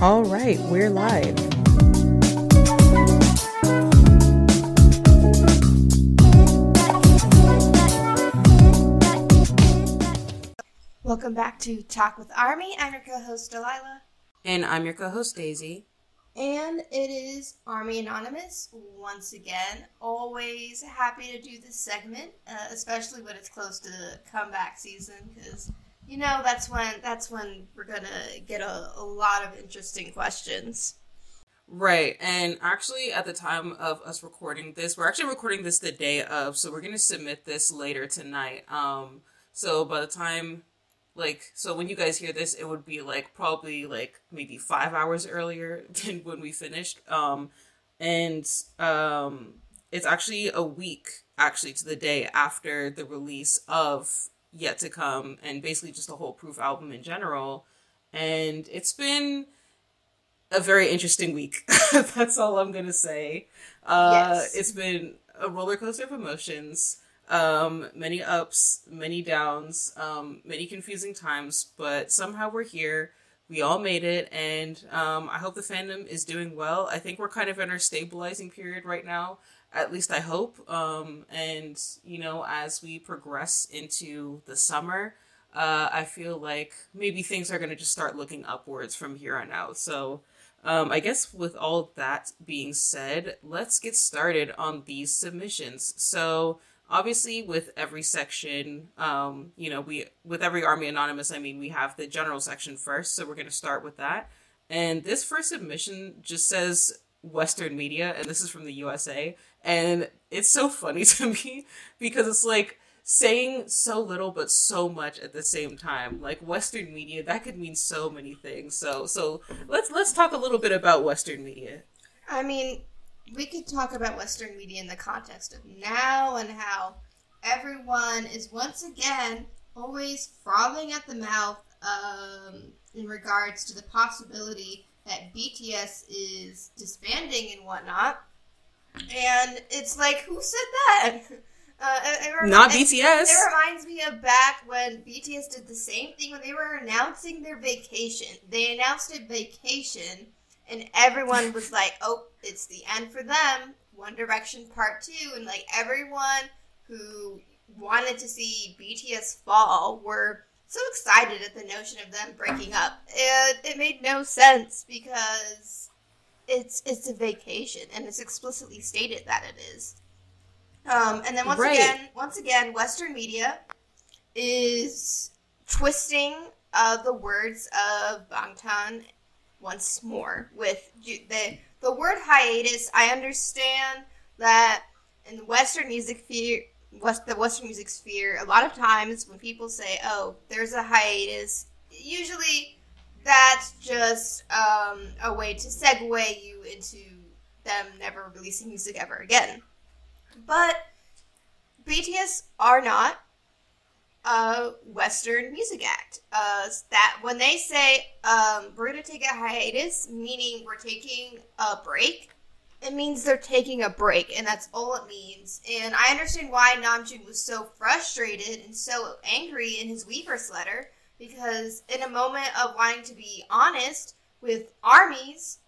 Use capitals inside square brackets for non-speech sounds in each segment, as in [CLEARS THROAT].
All right, we're live. Welcome back to Talk with Army. I'm your co-host Delilah, And I'm your co host, Daisy. and it is Army Anonymous once again. Always happy to do this segment, uh, especially when it's close to the comeback season, because you know that's when that's when we're gonna get a, a lot of interesting questions. Right. And actually, at the time of us recording this, we're actually recording this the day of, so we're going to submit this later tonight. Um, so by the time, like, so when you guys hear this, it would be like probably like maybe five hours earlier [LAUGHS] than when we finished. Um, and um, it's actually a week, actually, to the day after the release of Yet to Come and basically just a whole Proof album in general. And it's been a very interesting week. [LAUGHS] That's all I'm gonna say. Uh, Yes. It's been a roller coaster of emotions, um, many ups, many downs, um, many confusing times, but somehow we're here. We all made it, and um, I hope the fandom is doing well. I think we're kind of in our stabilizing period right now. At least I hope. Um, and you know, as we progress into the summer, uh, I feel like maybe things are going to just start looking upwards from here on out. So, um, I guess with all that being said, let's get started on these submissions. So, obviously, with every section, um, you know, we with every Army Anonymous, I mean, we have the general section first. So we're going to start with that. And this first submission just says Western media, and this is from the USA. And it's so funny [LAUGHS] to me because it's like saying so little but so much at the same time. Like Western media, that could mean so many things. So so let's let's talk a little bit about Western media. I mean, we could talk about Western media in the context of now and how everyone is once again always frothing at the mouth um, in regards to the possibility that BTS is disbanding and whatnot. And it's like, who said that? [LAUGHS] Uh, it- it Not it- BTS. It reminds me of back when BTS did the same thing when they were announcing their vacation. They announced a vacation, and everyone was [LAUGHS] like, "Oh, it's the end for them." One Direction Part Two, and like everyone who wanted to see BTS fall were so excited at the notion of them breaking up. It, it made no sense because it's it's a vacation, and it's explicitly stated that it is. Um, and then once Right. again, once again, Western media is twisting uh, the words of Bangtan once more with the the word hiatus. I understand that in Western music sphere, West the Western music sphere, a lot of times when people say, "Oh, there's a hiatus," usually that's just um, a way to segue you into them never releasing music ever again. But BTS are not a Western music act. Uh, that when they say um, we're gonna take a hiatus, meaning we're taking a break, it means they're taking a break, and that's all it means. And I understand why Namjoon was so frustrated and so angry in his Weverse letter because in a moment of wanting to be honest with armies,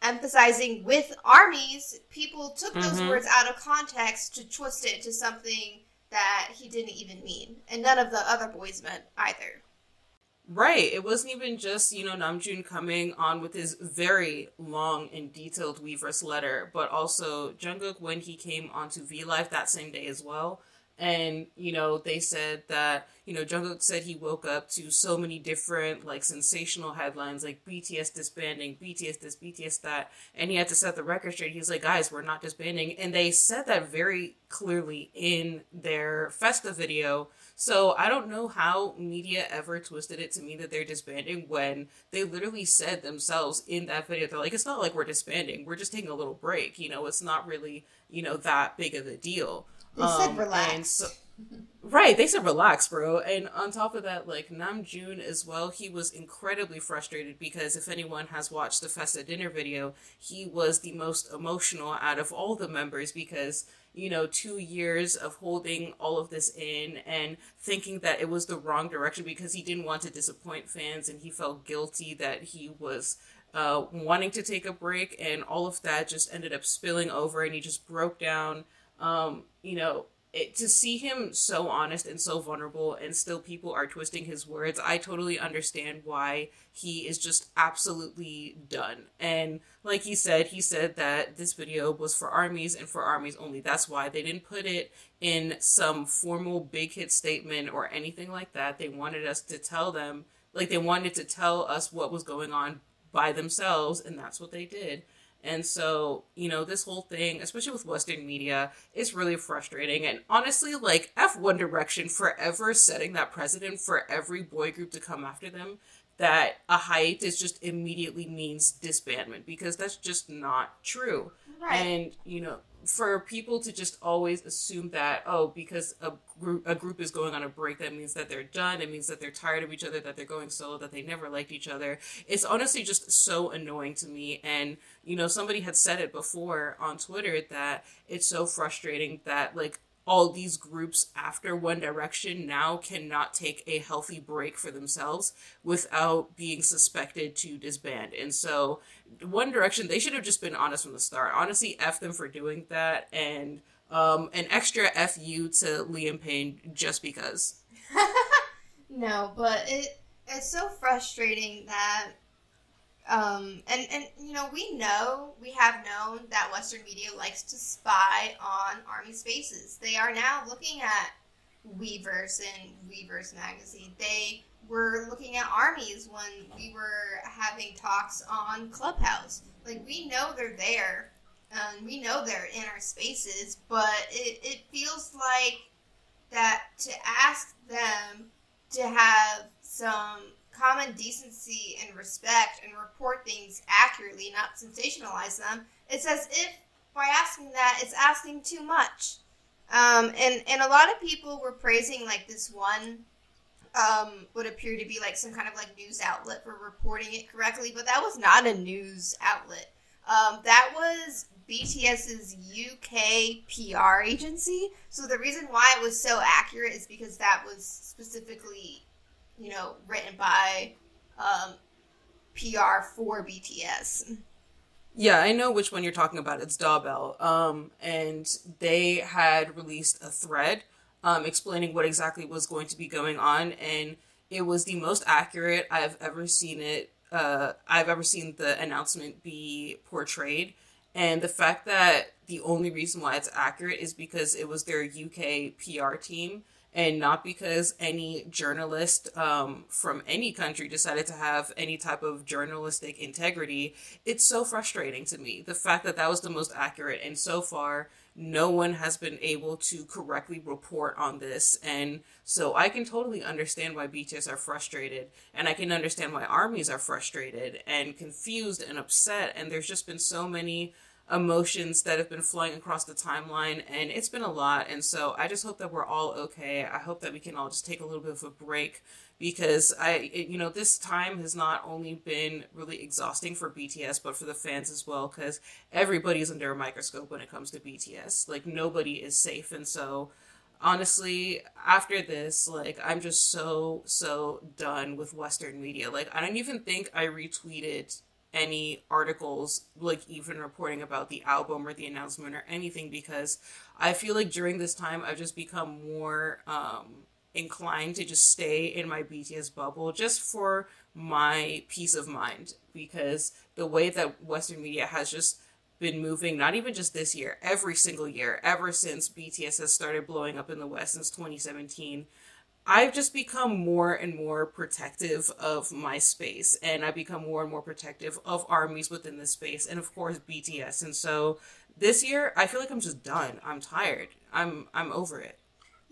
emphasizing with armies, people took those Mhm. words out of context to twist it to something that he didn't even mean, and none of the other boys meant either. Right. It wasn't even just, you know, Namjoon coming on with his very long and detailed Weverse letter, but also Jungkook when he came onto V Live that same day as well. And, you know, they said that, you know, Jungkook said he woke up to so many different, like, sensational headlines, like BTS disbanding, BTS this, BTS that, and he had to set the record straight. He was like, guys, we're not disbanding. And they said that very clearly in their Festa video. So I don't know how media ever twisted it to mean that they're disbanding when they literally said themselves in that video, they're like, it's not like we're disbanding, we're just taking a little break. You know, it's not really, you know, that big of a deal. They said Um, relax. and so- Right, they said relax, bro. And on top of that, like Namjoon as well, he was incredibly frustrated because if anyone has watched the Festa dinner video, he was the most emotional out of all the members because you know, two years of holding all of this in and thinking that it was the wrong direction because he didn't want to disappoint fans and he felt guilty that he was uh, wanting to take a break, and all of that just ended up spilling over, and he just broke down. Um, you know, it, to see him so honest and so vulnerable and still people are twisting his words i totally understand why he is just absolutely done. And like he said he said that this video was for armies and for armies only. That's why they didn't put it in some formal big hit statement or anything like that. They wanted us to tell them like they wanted to tell us what was going on by themselves and that's what they did and so, you know, this whole thing, especially with Western media, is really frustrating. And honestly, like, F One Direction forever setting that precedent for every boy group to come after them that a hiatus just immediately means disbandment because that's just not true. Right. And, you know, for people to just always assume that oh because a group a group is going on a break that means that they're done. It means that they're tired of each other that they're going solo that they never liked each other. It's honestly just so annoying to me. And you know somebody had said it before on twitter that it's so frustrating that like all these groups after One Direction now cannot take a healthy break for themselves without being suspected to disband. And so, One Direction, they should have just been honest from the start. Honestly, F them for doing that, and um, an extra FU to Liam Payne just because. [LAUGHS] no, but it it's so frustrating that um, and, and, you know, we know, we have known that Western media likes to spy on Army spaces. They are now looking at Weverse and Weverse magazine. They were looking at armies when we were having talks on Clubhouse. Like, we know they're there, and we know they're in our spaces, but it, it feels like that to ask them to have some common decency and respect and report things accurately, not sensationalize them, it's as if by asking that, it's asking too much. Um, and and a lot of people were praising like this one um, would appear to be like some kind of like news outlet for reporting it correctly, but that was not a news outlet. Um, that was BTS's UK PR agency. So the reason why it was so accurate is because that was specifically you know, written by um, PR for BTS. Yeah, I know which one you're talking about. It's Dawbell. Um, and they had released a thread um, explaining what exactly was going to be going on, and it was the most accurate I've ever seen it. Uh, I've ever seen the announcement be portrayed, and the fact that the only reason why it's accurate is because it was their UK PR team and not because any journalist um, from any country decided to have any type of journalistic integrity. It's so frustrating to me the fact that that was the most accurate, and so far, no one has been able to correctly report on this. And so I can totally understand why BTS are frustrated, and I can understand why armies are frustrated and confused and upset. And there's just been so many emotions that have been flowing across the timeline and it's been a lot and so i just hope that we're all okay. I hope that we can all just take a little bit of a break because i it, you know this time has not only been really exhausting for bts but for the fans as well because everybody's under a microscope when it comes to bts like nobody is safe and so honestly after this like i'm just so so done with western media. Like i don't even think i retweeted any articles, like even reporting about the album or the announcement or anything, because I feel like during this time I've just become more um, inclined to just stay in my BTS bubble just for my peace of mind. Because the way that Western media has just been moving, not even just this year, every single year, ever since BTS has started blowing up in the West since 2017 I've just become more and more protective of my space, and I become more and more protective of armies within this space, and of course BTS. And so this year, I feel like I'm just done. I'm tired. I'm I'm over it.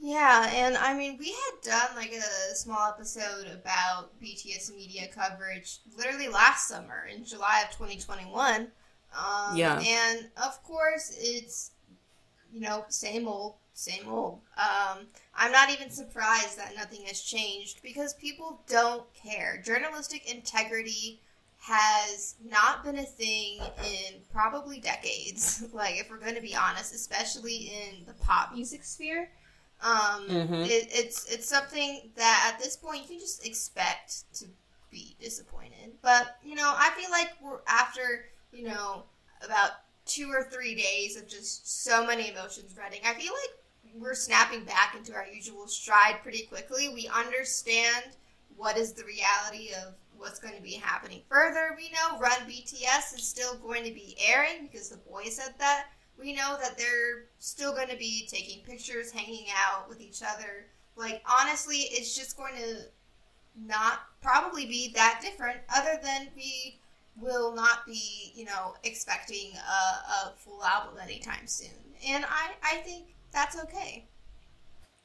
Yeah, and I mean, we had done like a small episode about BTS media coverage literally last summer in July of 2021. Um, yeah, and of course, it's you know same old same old. Um, I'm not even surprised that nothing has changed because people don't care. Journalistic integrity has not been a thing in probably decades. [LAUGHS] like, if we're going to be honest, especially in the pop music sphere. Um, mm-hmm. it, it's it's something that at this point you can just expect to be disappointed. But you know, I feel like we're after you know, about two or three days of just so many emotions running. I feel like we're snapping back into our usual stride pretty quickly. We understand what is the reality of what's going to be happening further. We know Run BTS is still going to be airing because the boy said that. We know that they're still going to be taking pictures, hanging out with each other. Like, honestly, it's just going to not probably be that different, other than we will not be, you know, expecting a, a full album anytime soon. And I, I think that's okay.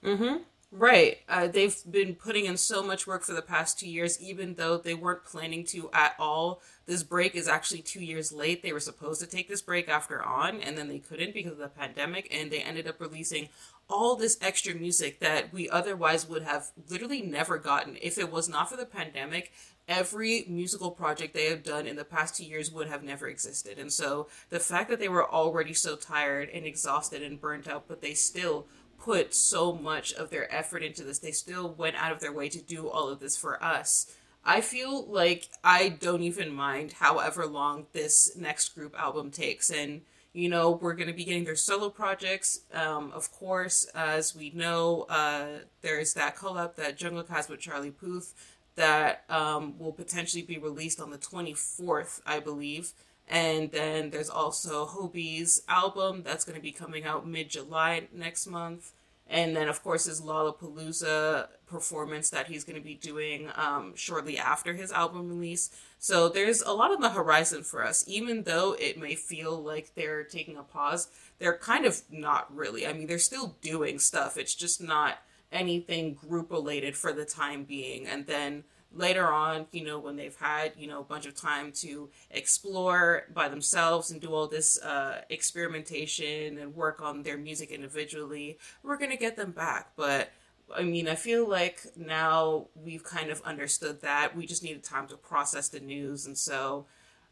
Mm-hmm. Right. Uh, they've been putting in so much work for the past two years, even though they weren't planning to at all. This break is actually two years late. They were supposed to take this break after On, and then they couldn't because of the pandemic, and they ended up releasing all this extra music that we otherwise would have literally never gotten if it was not for the pandemic every musical project they have done in the past two years would have never existed. And so the fact that they were already so tired and exhausted and burnt out, but they still put so much of their effort into this, they still went out of their way to do all of this for us. I feel like I don't even mind however long this next group album takes. And, you know, we're going to be getting their solo projects. Um, of course, as we know, uh, there's that collab that Jungkook has with Charlie Puth that um, will potentially be released on the 24th, I believe. And then there's also Hobi's album that's going to be coming out mid July next month. And then, of course, his Lollapalooza performance that he's going to be doing um, shortly after his album release. So there's a lot on the horizon for us, even though it may feel like they're taking a pause. They're kind of not really. I mean, they're still doing stuff. It's just not anything group related for the time being. And then later on, you know, when they've had, you know, a bunch of time to explore by themselves and do all this uh, experimentation and work on their music individually, we're going to get them back. But I mean, I feel like now we've kind of understood that. We just needed time to process the news. And so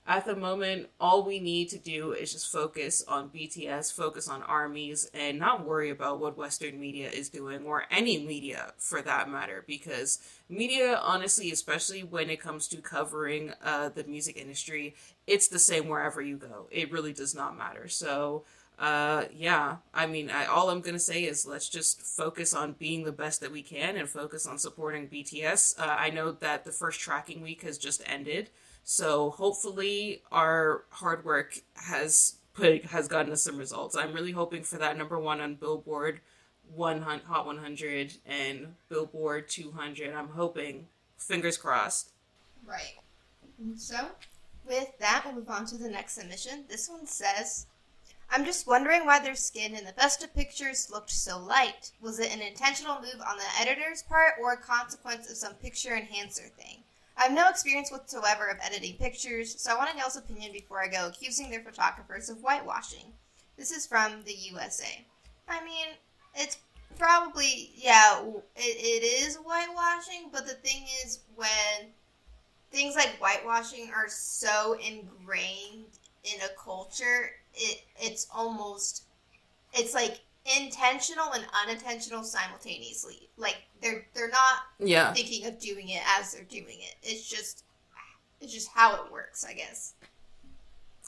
at the moment, all we need to do is just focus on BTS, focus on armies, and not worry about what Western media is doing, or any media for that matter, because media, honestly, especially when it comes to covering uh, the music industry, it's the same wherever you go. It really does not matter. So, uh, yeah, I mean, I, all I'm gonna say is let's just focus on being the best that we can and focus on supporting BTS. Uh, I know that the first tracking week has just ended. So hopefully our hard work has put has gotten us some results. I'm really hoping for that number one on Billboard, one Hot 100 and Billboard 200. I'm hoping, fingers crossed. Right. So, with that, we'll move on to the next submission. This one says, I'm just wondering why their skin in the Festa pictures looked so light. Was it an intentional move on the editor's part or a consequence of some picture enhancer thing? I have no experience whatsoever of editing pictures, so I want to Nell's opinion before I go accusing their photographers of whitewashing. This is from the USA. I mean, it's probably, yeah, it, it is whitewashing, but the thing is, when things like whitewashing are so ingrained in a culture, it it's almost, it's like intentional and unintentional simultaneously. Like they're they're not yeah. thinking of doing it as they're doing it. It's just it's just how it works, I guess.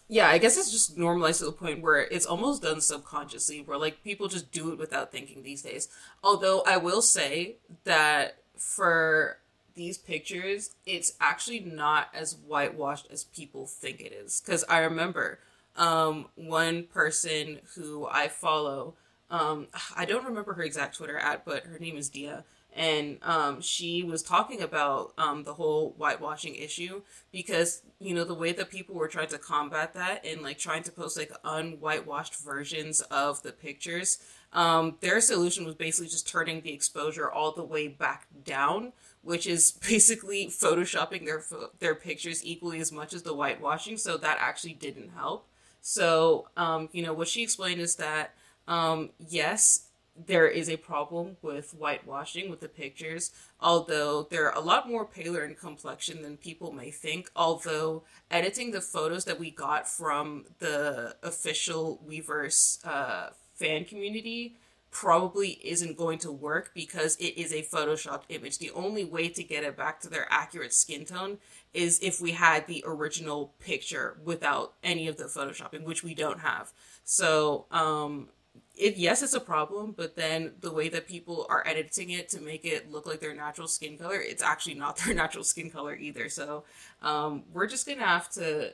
Yeah, I guess it's just normalized to the point where it's almost done subconsciously, where like people just do it without thinking these days. Although I will say that for these pictures, it's actually not as whitewashed as people think it is. Because I remember um, one person who I follow um, I don't remember her exact Twitter at, but her name is Dia. And um, she was talking about um, the whole whitewashing issue because, you know, the way that people were trying to combat that and like trying to post like unwhitewashed versions of the pictures, um, their solution was basically just turning the exposure all the way back down which is [LAUGHS] basically photoshopping their their pictures equally as much as the whitewashing. So that actually didn't help. So um, you know what she explained is that um, yes, there is a problem with whitewashing with the pictures, although they're a lot more paler in complexion than people may think. Although editing the photos that we got from the official Weverse uh, fan community probably isn't going to work because it is a photoshopped image. The only way to get it back to their accurate skin tone is if we had the original picture without any of the photoshopping, which we don't have. So, um, it yes, it's a problem, but then the way that people are editing it to make it look like their natural skin color, it's actually not [LAUGHS] their natural skin color either. So, um, we're just gonna have to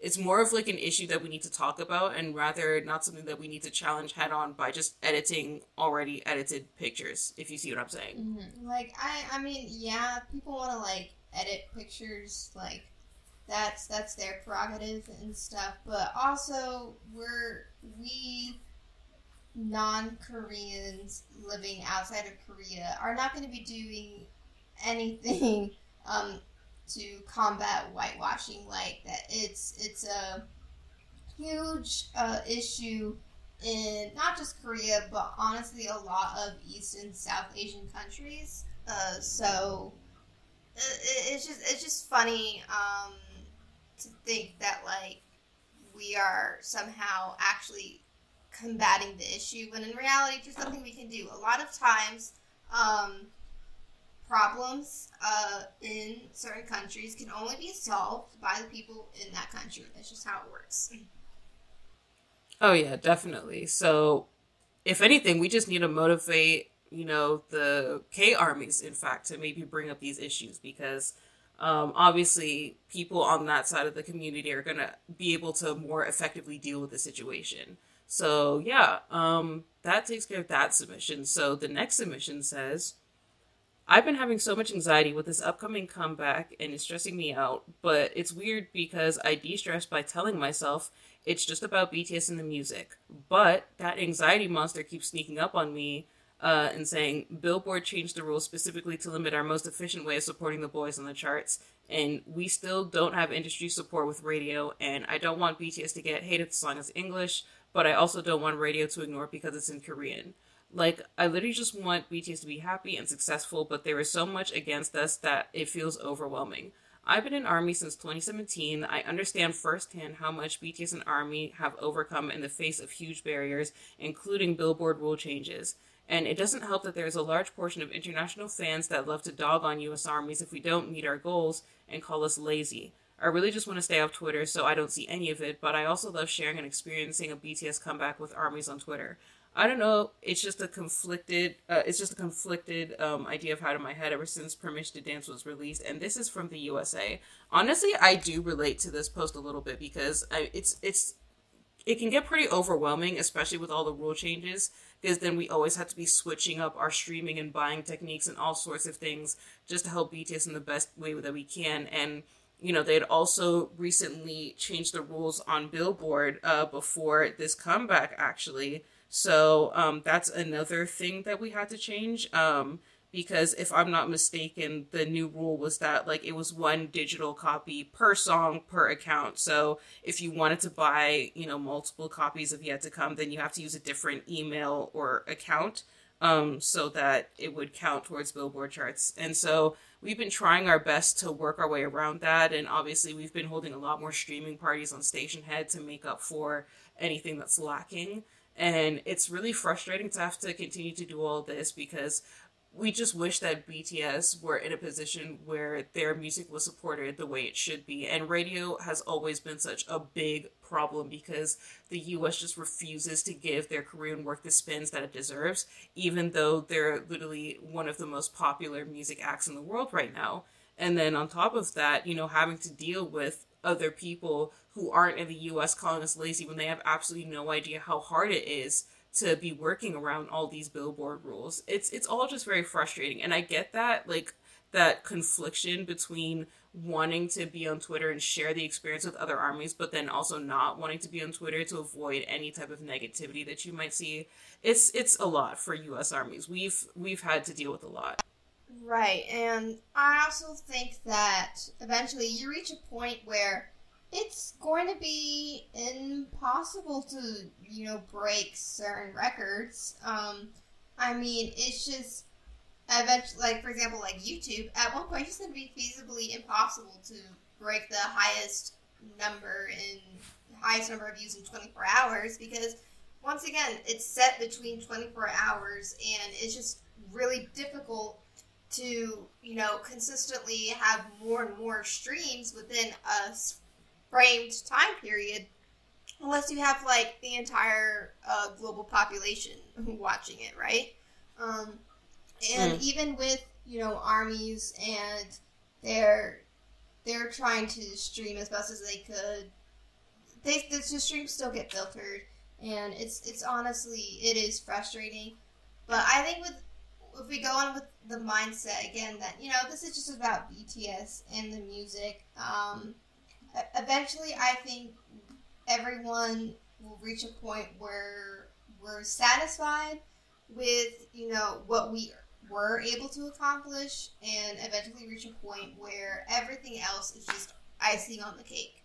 it's more of like an issue that we need to talk about and rather not something that we need to challenge head on by just editing already edited pictures if you see what i'm saying mm-hmm. like i i mean yeah people want to like edit pictures like that's that's their prerogative and stuff but also we're we non-koreans living outside of korea are not going to be doing anything [LAUGHS] um, to combat whitewashing like that. It's it's a huge uh, issue in not just Korea, but honestly a lot of East and South Asian countries. Uh, so it, it's just it's just funny um, to think that like we are somehow actually combating the issue when in reality there's something we can do. A lot of times. Um, problems uh, in certain countries can only be solved by the people in that country. That's just how it works. [LAUGHS] Oh yeah, definitely. So, if anything, we just need to motivate, you know, the K armies, in fact, to maybe bring up these issues because um, obviously people on that side of the community are gonna be able to more effectively deal with the situation. So yeah, um, that takes care of that submission. So the next submission says. I've been having so much anxiety with this upcoming comeback and it's stressing me out, but it's weird because I de stress by telling myself it's just about BTS and the music. But that anxiety monster keeps sneaking up on me uh, and saying Billboard changed the rules specifically to limit our most efficient way of supporting the boys on the charts, and we still don't have industry support with radio, and I don't want BTS to get hated the song as English, but I also don't want radio to ignore it because it's in Korean. Like, I literally just want BTS to be happy and successful, but there is so much against us that it feels overwhelming. I've been in Army since 2017. I understand firsthand how much BTS and Army have overcome in the face of huge barriers, including Billboard rule changes. And it doesn't help that there's a large portion of international fans that love to dog on US armies if we don't meet our goals and call us lazy. I really just want to stay off Twitter, so I don't see any of it, but I also love sharing and experiencing a BTS comeback with armies on Twitter. I don't know. It's just a conflicted. Uh, it's just a conflicted um, idea of how to my head ever since Permission to Dance was released, and this is from the USA. Honestly, I do relate to this post a little bit because I, it's it's it can get pretty overwhelming, especially with all the rule changes. Because then we always have to be switching up our streaming and buying techniques and all sorts of things just to help BTS in the best way that we can. And you know, they had also recently changed the rules on Billboard uh, before this comeback, actually. So um, that's another thing that we had to change. Um, because if I'm not mistaken, the new rule was that like it was one digital copy per song per account. So if you wanted to buy, you know, multiple copies of Yet to Come, then you have to use a different email or account um, so that it would count towards Billboard charts. And so we've been trying our best to work our way around that. And obviously, we've been holding a lot more streaming parties on Station Head to make up for anything that's lacking. And it's really frustrating to have to continue to do all this because we just wish that BTS were in a position where their music was supported the way it should be. And radio has always been such a big problem because the US just refuses to give their Korean work the spins that it deserves, even though they're literally one of the most popular music acts in the world right now. And then on top of that, you know, having to deal with other people who aren't in the US calling us lazy when they have absolutely no idea how hard it is to be working around all these billboard rules. It's it's all just very frustrating and I get that like that confliction between wanting to be on Twitter and share the experience with other armies but then also not wanting to be on Twitter to avoid any type of negativity that you might see. It's it's a lot for US armies. We've we've had to deal with a lot. Right. And I also think that eventually you reach a point where it's going to be impossible to, you know, break certain records. Um, I mean, it's just eventually, like for example, like YouTube. At one point, it's going to be feasibly impossible to break the highest number in highest number of views in 24 hours because once again, it's set between 24 hours, and it's just really difficult to, you know, consistently have more and more streams within a framed time period, unless you have like the entire uh, global population [LAUGHS] watching it, right? Um, and mm. even with you know armies and they're they're trying to stream as best as they could. They the, the streams still get filtered, and it's it's honestly it is frustrating. But I think with if we go on with the mindset again that you know this is just about BTS and the music. Um, eventually, I think everyone will reach a point where we're satisfied with you know what we were able to accomplish, and eventually reach a point where everything else is just icing on the cake.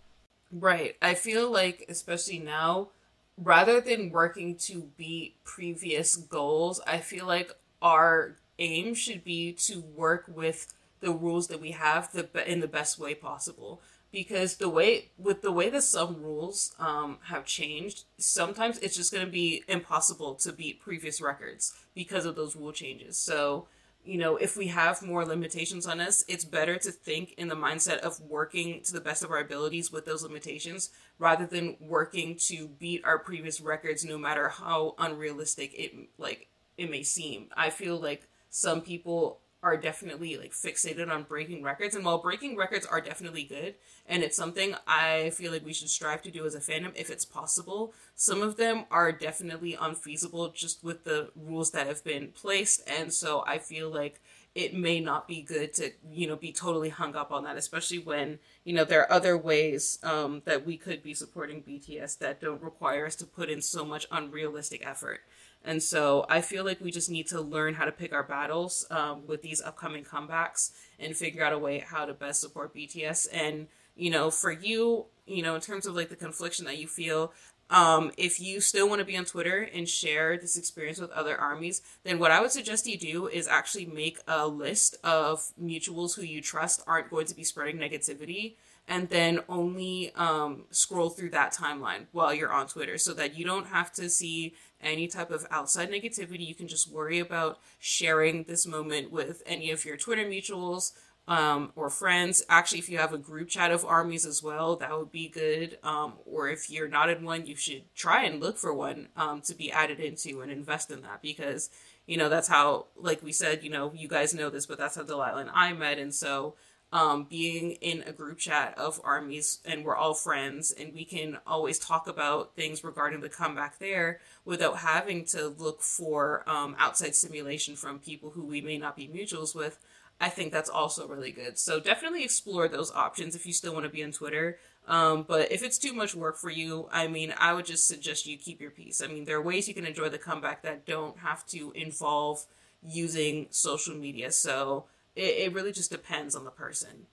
Right. I feel like, especially now, rather than working to beat previous goals, I feel like our aim should be to work with the rules that we have the in the best way possible because the way with the way that some rules um, have changed sometimes it's just going to be impossible to beat previous records because of those rule changes. So you know if we have more limitations on us it's better to think in the mindset of working to the best of our abilities with those limitations rather than working to beat our previous records no matter how unrealistic it like it may seem. I feel like some people are definitely like fixated on breaking records. And while breaking records are definitely good, and it's something I feel like we should strive to do as a fandom if it's possible, some of them are definitely unfeasible just with the rules that have been placed. And so I feel like it may not be good to, you know, be totally hung up on that, especially when, you know, there are other ways um, that we could be supporting BTS that don't require us to put in so much unrealistic effort. And so I feel like we just need to learn how to pick our battles um, with these upcoming comebacks and figure out a way how to best support BTS. And, you know, for you, you know, in terms of like the confliction that you feel, um, if you still want to be on Twitter and share this experience with other armies, then what I would suggest you do is actually make a list of mutuals who you trust aren't going to be spreading negativity and then only um, scroll through that timeline while you're on Twitter so that you don't have to see any type of outside negativity. You can just worry about sharing this moment with any of your Twitter mutuals um, or friends. Actually, if you have a group chat of armies as well, that would be good. Um, or if you're not in one, you should try and look for one um, to be added into and invest in that because, you know, that's how, like we said, you know, you guys know this, but that's how Delilah and I met. And so, um, being in a group chat of armies and we're all friends and we can always talk about things regarding the comeback there without having to look for um, outside stimulation from people who we may not be mutuals with. I think that's also really good. So definitely explore those options if you still want to be on Twitter. Um, but if it's too much work for you, I mean, I would just suggest you keep your peace. I mean, there are ways you can enjoy the comeback that don't have to involve using social media. So it, it really just depends on the person.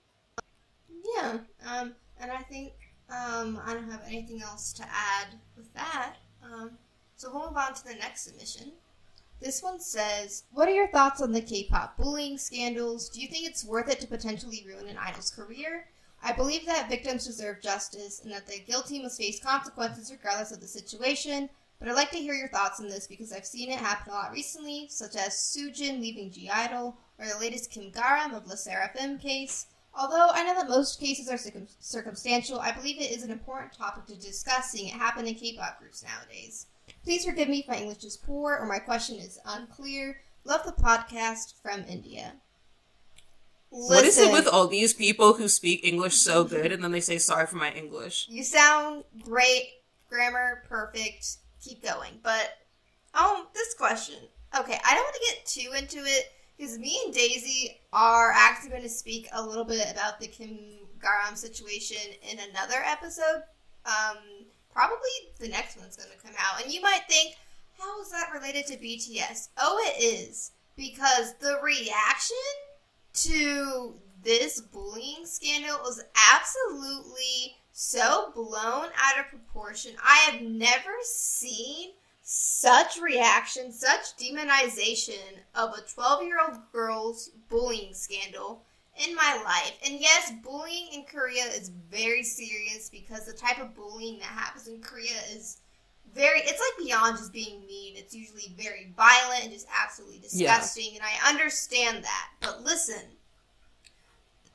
Yeah, um, and I think um, I don't have anything else to add with that. Um, so we'll move on to the next submission. This one says, What are your thoughts on the K pop bullying scandals? Do you think it's worth it to potentially ruin an idol's career? I believe that victims deserve justice and that the guilty must face consequences regardless of the situation. But I'd like to hear your thoughts on this because I've seen it happen a lot recently, such as Soojin leaving (G)I-DLE or the latest Kim Garam of LE SSERAFIM case. Although I know that most cases are circum- circumstantial, I believe it is an important topic to discuss seeing it happen in K-pop groups nowadays. Please forgive me if my English is poor or my question is unclear. Love the podcast from India. Listen, what is it with all these people who speak English so good and then they say sorry for my English? You sound great, grammar perfect, keep going. But um, this question. Okay, I don't want to get too into it because me and Daisy are actually going to speak a little bit about the Kim Garam situation in another episode. Um, probably the next one's going to come out, and you might think, how is that related to BTS? Oh, it is because the reaction to this bullying scandal was absolutely so blown out of proportion. I have never seen such reaction, such demonization of a 12 year old girl's bullying scandal in my life. And yes, bullying in Korea is very serious because the type of bullying that happens in Korea is very it's like beyond just being mean it's usually very violent and just absolutely disgusting and i understand that but listen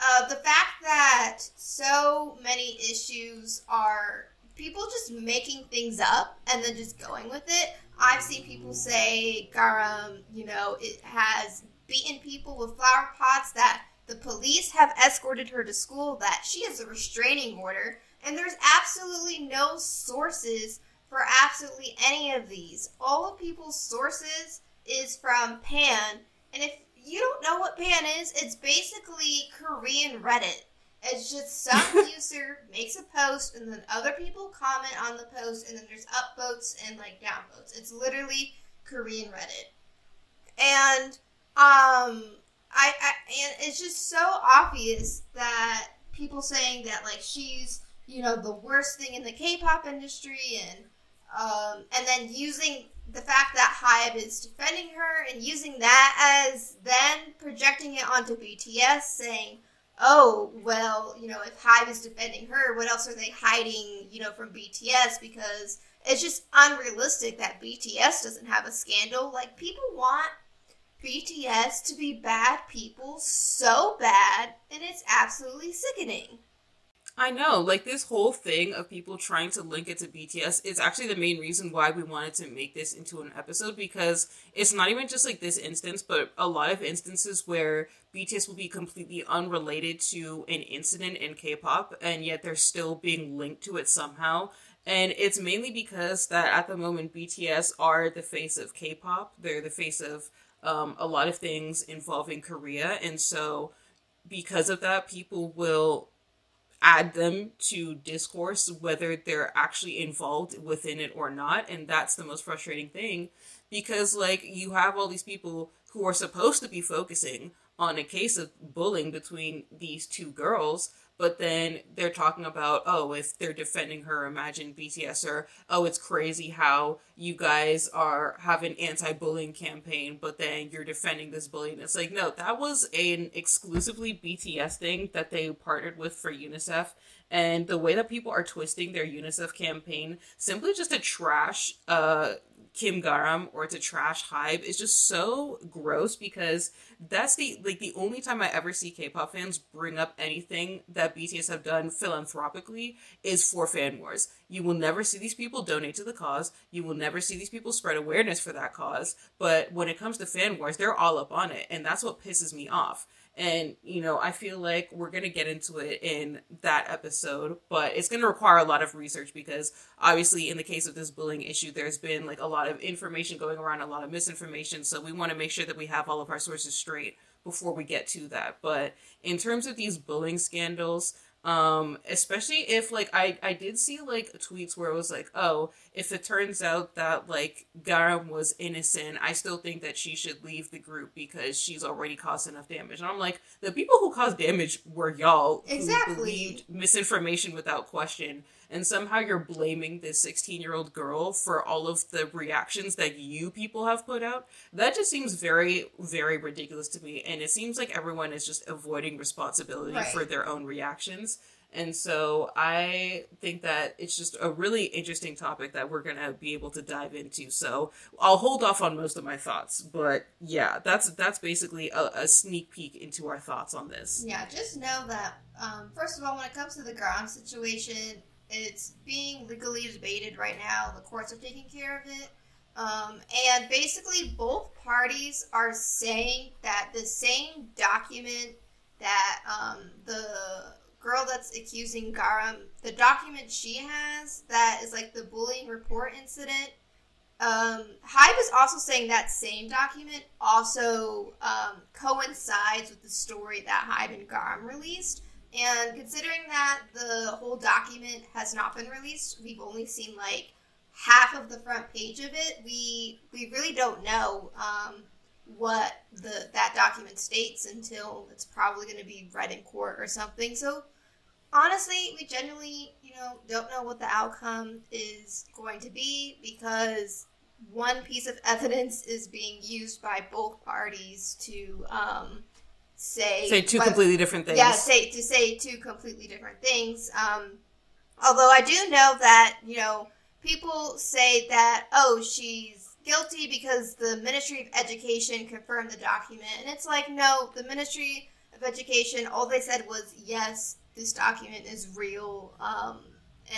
uh, the fact that so many issues are people just making things up and then just going with it i've seen people say garam you know it has beaten people with flower pots that the police have escorted her to school that she has a restraining order and there's absolutely no sources for absolutely any of these. All of people's sources is from Pann, and if you don't know what Pann is, it's basically Korean Reddit. It's just some [LAUGHS] user makes a post, and then other people comment on the post, and then there's upvotes and like downvotes. It's literally Korean Reddit, and um, I, I and it's just so obvious that people saying that like she's you know the worst thing in the K-pop industry and um, and then using the fact that Hybe is defending her and using that as then projecting it onto BTS, saying, "Oh, well, you know, if Hybe is defending her, what else are they hiding, you know, from BTS?" Because it's just unrealistic that BTS doesn't have a scandal. Like people want BTS to be bad people so bad, and it's absolutely sickening. I know, like this whole thing of people trying to link it to BTS is actually the main reason why we wanted to make this into an episode because it's not even just like this instance, but a lot of instances where BTS will be completely unrelated to an incident in K-pop and yet they're still being linked to it somehow. And it's mainly because that at the moment BTS are the face of K-pop. They're the face of um, a lot of things involving Korea, and so because of that, people will add them to discourse whether they're actually involved within it or not and that's the most frustrating thing because like you have all these people who are supposed to be focusing on a case of bullying between these two girls but then they're talking about oh if they're defending her imagine bts or oh it's crazy how you guys are have an anti-bullying campaign but then you're defending this bullying it's like no that was an exclusively bts thing that they partnered with for unicef and the way that people are twisting their unicef campaign simply just to trash uh Kim Garam or to trash Hybe is just so gross because that's the like the only time I ever see K-pop fans bring up anything that BTS have done philanthropically is for fan wars. You will never see these people donate to the cause. You will never see these people spread awareness for that cause. But when it comes to fan wars, they're all up on it, and that's what pisses me off. And, you know, I feel like we're going to get into it in that episode, but it's going to require a lot of research because obviously, in the case of this bullying issue, there's been like a lot of information going around, a lot of misinformation. So we want to make sure that we have all of our sources straight before we get to that. But in terms of these bullying scandals, um, especially if like I I did see like tweets where it was like, oh, if it turns out that like Garam was innocent, I still think that she should leave the group because she's already caused enough damage. And I'm like, the people who caused damage were y'all exactly. who believed misinformation without question. And somehow you're blaming this 16 year old girl for all of the reactions that you people have put out. That just seems very, very ridiculous to me. And it seems like everyone is just avoiding responsibility Right. for their own reactions. And so I think that it's just a really interesting topic that we're going to be able to dive into. So I'll hold off on most of my thoughts, but yeah, that's that's basically a, a sneak peek into our thoughts on this. Yeah, just know that, um, first of all, when it comes to the Garam situation, it's being legally debated right now. The courts are taking care of it. Um, and basically, both parties are saying that the same document that um, the girl that's accusing Garam, the document she has that is like the bullying report incident, um, Hybe is also saying that same document also um, coincides with the story that Hybe and Garam released. And considering that the whole document has not been released, we've only seen like half of the front page of it. We we really don't know um, what the that document states until it's probably going to be read in court or something. So honestly, we genuinely, you know, don't know what the outcome is going to be because one piece of evidence is being used by both parties to um, say Say two completely different things. yeah, say to say two completely different things. Um, although I do know that you know people say that oh she's guilty because the Ministry of Education confirmed the document, and it's like no, the Ministry of Education all they said was yes, this document is real, um,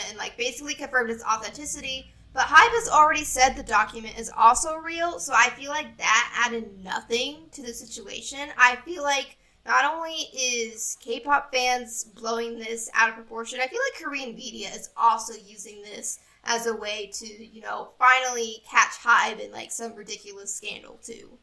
and like basically confirmed its authenticity. But Hybe has already said the document is also real, so I feel like that added nothing to the situation. I feel like not only is K-pop fans blowing this out of proportion, I feel like Korean media is also using this as a way to, you know, finally catch Hybe in like some ridiculous scandal too.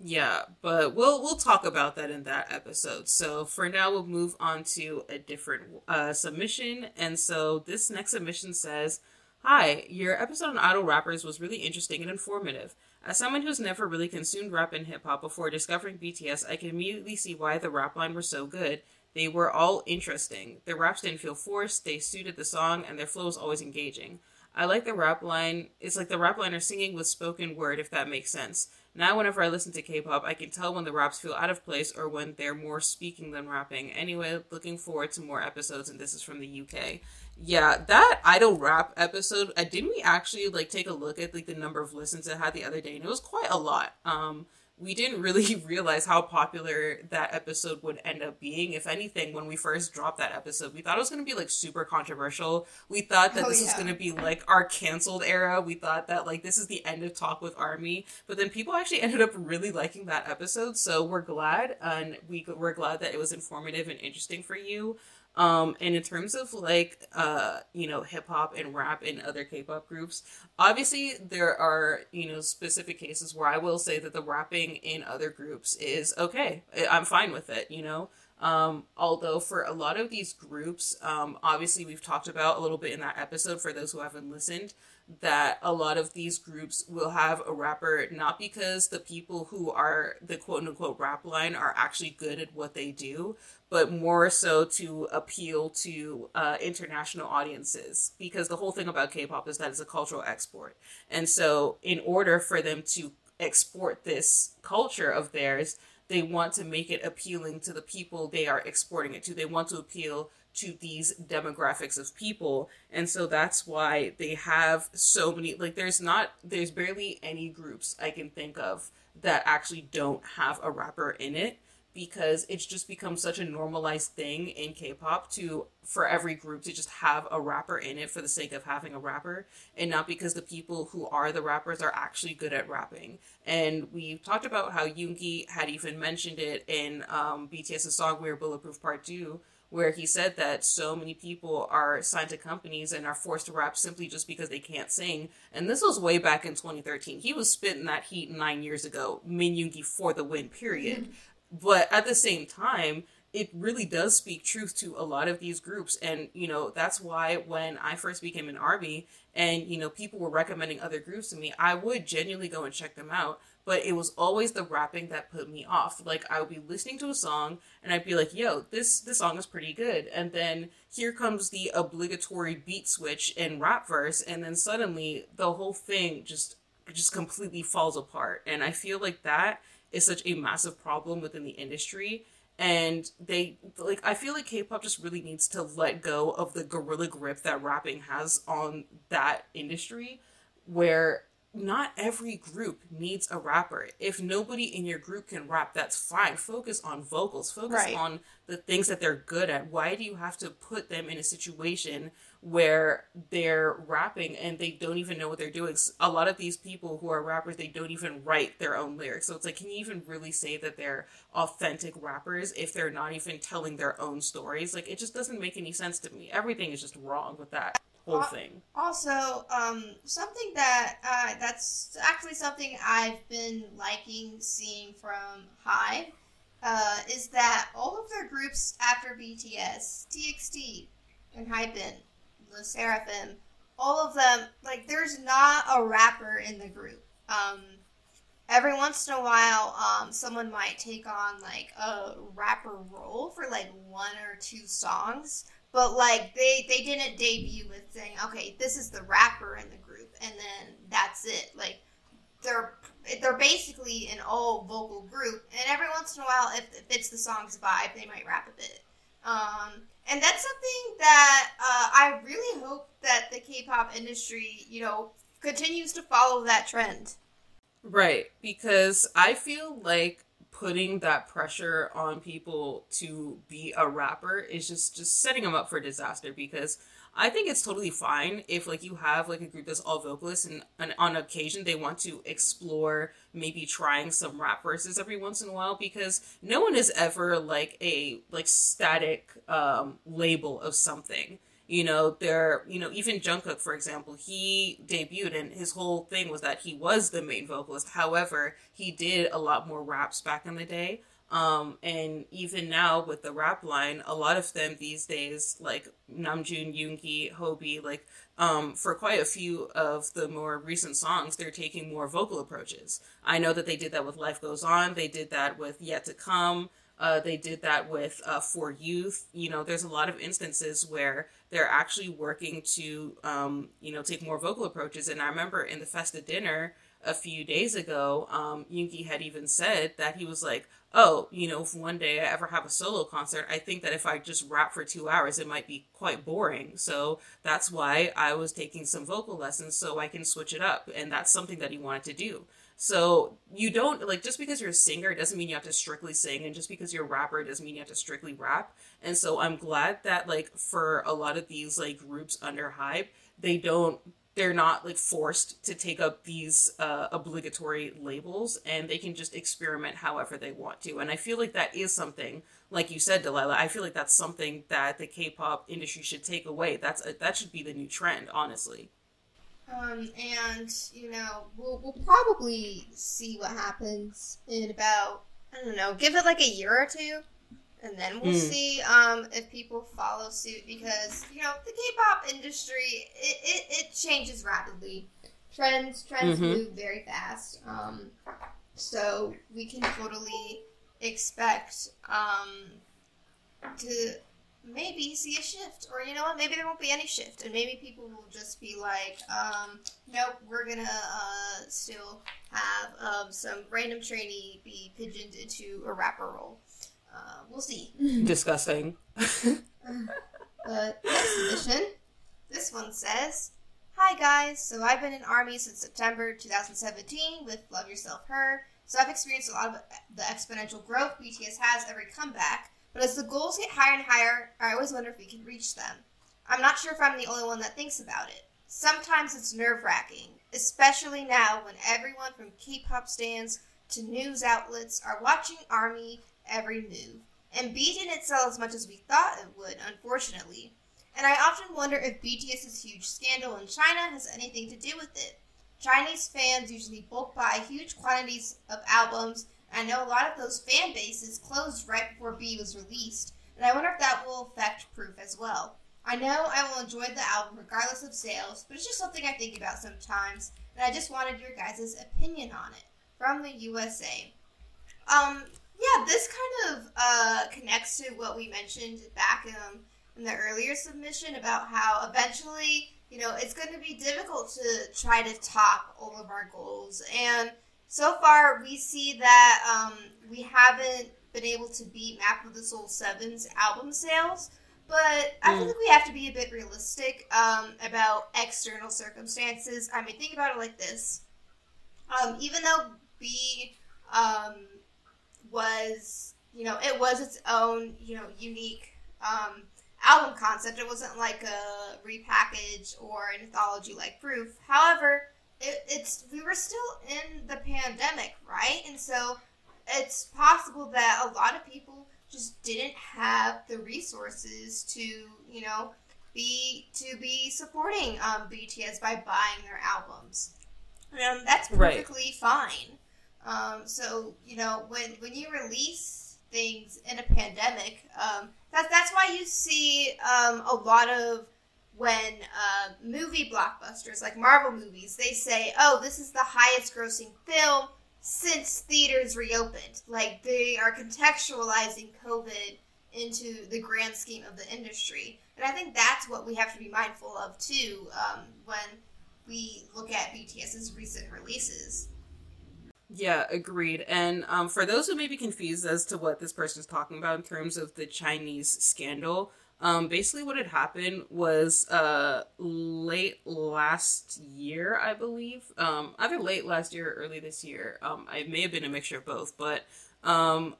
Yeah, but we'll we'll talk about that in that episode. So for now, we'll move on to a different uh, submission. And so this next submission says, "Hi, your episode on idol rappers was really interesting and informative. As someone who's never really consumed rap and hip hop before discovering BTS, I can immediately see why the rap line were so good. They were all interesting. Their raps didn't feel forced, they suited the song, and their flow was always engaging. I like the rap line. It's like the rap line are singing with spoken word, if that makes sense. Now, whenever I listen to K pop, I can tell when the raps feel out of place or when they're more speaking than rapping. Anyway, looking forward to more episodes, and this is from the UK. Yeah, that idol rap episode, uh, didn't we actually like take a look at like the number of listens it had the other day? And it was quite a lot. Um, we didn't really [LAUGHS] realize how popular that episode would end up being. If anything, when we first dropped that episode, we thought it was going to be like super controversial. We thought that oh, this yeah. was going to be like our canceled era. We thought that like this is the end of Talk with Army. But then people actually ended up really liking that episode. So we're glad. And we, we're glad that it was informative and interesting for you. Um, and in terms of like, uh, you know, hip hop and rap and other K-pop groups, obviously there are, you know, specific cases where I will say that the rapping in other groups is okay. I'm fine with it, you know. Um, although for a lot of these groups, um, obviously we've talked about a little bit in that episode for those who haven't listened, that a lot of these groups will have a rapper not because the people who are the quote unquote rap line are actually good at what they do, but more so to appeal to uh, international audiences because the whole thing about K-pop is that it's a cultural export, and so in order for them to export this culture of theirs, they want to make it appealing to the people they are exporting it to. They want to appeal to these demographics of people and so that's why they have so many like there's not there's barely any groups i can think of that actually don't have a rapper in it because it's just become such a normalized thing in K-pop to for every group to just have a rapper in it for the sake of having a rapper and not because the people who are the rappers are actually good at rapping. And we talked about how Yoongi had even mentioned it in um, BTS's song "We're Bulletproof Part 2 where he said that so many people are signed to companies and are forced to rap simply just because they can't sing. And this was way back in 2013. He was spitting that heat nine years ago, Min Yoongi for the win, period. Mm-hmm. But at the same time, it really does speak truth to a lot of these groups. And, you know, that's why when I first became an army and, you know, people were recommending other groups to me, I would genuinely go and check them out. But it was always the rapping that put me off. Like I would be listening to a song and I'd be like, yo, this this song is pretty good. And then here comes the obligatory beat switch and rap verse, and then suddenly the whole thing just just completely falls apart. And I feel like that is such a massive problem within the industry and they like i feel like k-pop just really needs to let go of the gorilla grip that rapping has on that industry where not every group needs a rapper. If nobody in your group can rap, that's fine. Focus on vocals. Focus right. on the things that they're good at. Why do you have to put them in a situation where they're rapping and they don't even know what they're doing? A lot of these people who are rappers, they don't even write their own lyrics. So it's like, can you even really say that they're authentic rappers if they're not even telling their own stories? Like, it just doesn't make any sense to me. Everything is just wrong with that whole thing. Also, um, something that uh, that's actually something I've been liking seeing from Hybe uh, is that all of their groups after BTS, TXT, and Enhypen, LE SSERAFIM, all of them like there's not a rapper in the group. Um, every once in a while, um, someone might take on like a rapper role for like one or two songs, but like they they didn't debut with saying, okay, this is the rapper in the group, and then that's it. Like they're they're basically an all vocal group, and every once in a while, if it fits the song's vibe, they might rap a bit. Um, and that's something that uh, I really hope that the K-pop industry, you know, continues to follow that trend. Right, because I feel like putting that pressure on people to be a rapper is just just setting them up for disaster because I think it's totally fine if like you have like a group that's all vocalists and, and on occasion they want to explore maybe trying some rap verses every once in a while because no one is ever like a like static um label of something. You know, there you know, even Jungkook, for example, he debuted and his whole thing was that he was the main vocalist. However, he did a lot more raps back in the day. Um, and even now with the rap line, a lot of them these days, like Namjoon, Yoongi, Hobi, like um, for quite a few of the more recent songs, they're taking more vocal approaches. I know that they did that with Life Goes On. They did that with Yet to Come. Uh, they did that with uh, For Youth. You know, there's a lot of instances where they're actually working to, um, you know, take more vocal approaches. And I remember in the Festa dinner a few days ago, um, Yoongi had even said that he was like, oh, you know, if one day I ever have a solo concert, I think that if I just rap for two hours, it might be quite boring. So that's why I was taking some vocal lessons so I can switch it up. And that's something that he wanted to do. So you don't like just because you're a singer doesn't mean you have to strictly sing, and just because you're a rapper doesn't mean you have to strictly rap. And so I'm glad that like for a lot of these like groups under Hybe, they don't they're not like forced to take up these uh, obligatory labels and they can just experiment however they want to. And i feel like that is something like you said delilah i feel like that's something that the k-pop industry should take away. That's a, that should be the new trend honestly. Um, and you know we'll, we'll probably see what happens in about i don't know give it like a year or two and then we'll mm. see um, if people follow suit because you know the K-pop industry it, it, it changes rapidly. Trends trends mm-hmm. move very fast, um, so we can totally expect um, to maybe see a shift, or you know what, maybe there won't be any shift, and maybe people will just be like, um, nope, we're gonna uh, still have um, some random trainee be pigeoned into a rapper role. Uh, we'll see. [LAUGHS] Disgusting. but next edition, this one says, Hi guys, so I've been in Army since September 2017 with Love Yourself Her, so I've experienced a lot of the exponential growth BTS has every comeback, but as the goals get higher and higher, I always wonder if we can reach them. I'm not sure if I'm the only one that thinks about it. Sometimes it's nerve wracking, especially now when everyone from K pop stands to news outlets are watching Army every move. And B didn't sell as much as we thought it would, unfortunately. And I often wonder if BTS's huge scandal in China has anything to do with it. Chinese fans usually bulk buy huge quantities of albums, I know a lot of those fan bases closed right before B was released, and I wonder if that will affect Proof as well. I know I will enjoy the album regardless of sales, but it's just something I think about sometimes, and I just wanted your guys' opinion on it from the USA. Um, yeah, this kind of uh, connects to what we mentioned back um, in the earlier submission about how eventually, you know, it's going to be difficult to try to top all of our goals. And so far, we see that um, we haven't been able to beat Map of the Soul 7's album sales. But I feel mm. like we have to be a bit realistic um, about external circumstances. I mean, think about it like this. Um, even though B um, was, you know, it was its own, you know, unique um, album concept. It wasn't like a repackage or an anthology like Proof. However, it, it's we were still in the pandemic, right? And so it's possible that a lot of people just didn't have the resources to, you know, be to be supporting um, BTS by buying their albums. And that's perfectly right. fine. Um, so you know when when you release things in a pandemic, um, that's that's why you see um, a lot of when uh, movie blockbusters like Marvel movies they say, "Oh, this is the highest grossing film since theaters reopened." Like they are contextualizing COVID into the grand scheme of the industry, and I think that's what we have to be mindful of too um, when we look at BTS's recent releases. Yeah, agreed. And um, for those who may be confused as to what this person is talking about in terms of the Chinese scandal, Um, basically, what had happened was uh, late last year, I believe, um, either late last year or early this year. Um, I may have been a mixture of both, but um,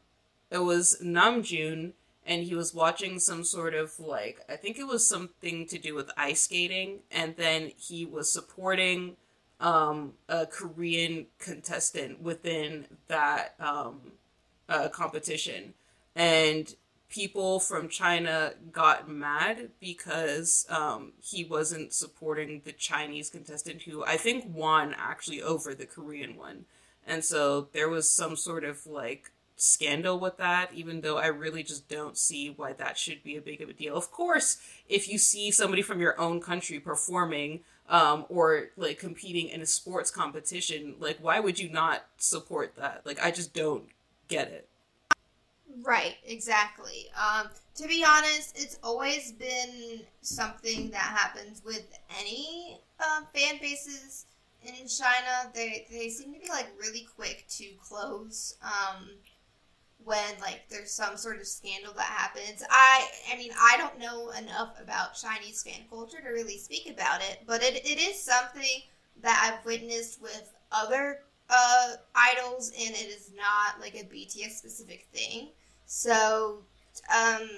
it was Namjoon, and he was watching some sort of like I think it was something to do with ice skating, and then he was supporting um, a Korean contestant within that um, uh, competition, and people from China got mad because um, he wasn't supporting the Chinese contestant who I think won actually over the Korean one. And so there was some sort of like scandal with that, even though I really just don't see why that should be a big of a deal. Of course, if you see somebody from your own country performing um, or like competing in a sports competition, like why would you not support that? Like I just don't get it. Right, exactly. Um, to be honest, it's always been something that happens with any uh, fan bases in China. They they seem to be like really quick to close um, when like there's some sort of scandal that happens. I I mean I don't know enough about Chinese fan culture to really speak about it, but it, it is something that I've witnessed with other uh, idols, and it is not like a BTS specific thing. So um,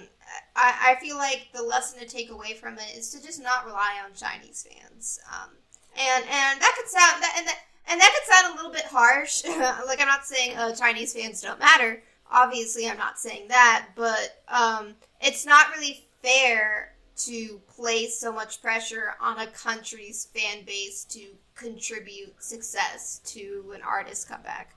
I, I feel like the lesson to take away from it is to just not rely on Chinese fans. Um, and and that could sound that and that and that could sound a little bit harsh. [LAUGHS] like I'm not saying uh, Chinese fans don't matter. Obviously, I'm not saying that, but um, it's not really fair to place so much pressure on a country's fan base to contribute success to an artist's comeback.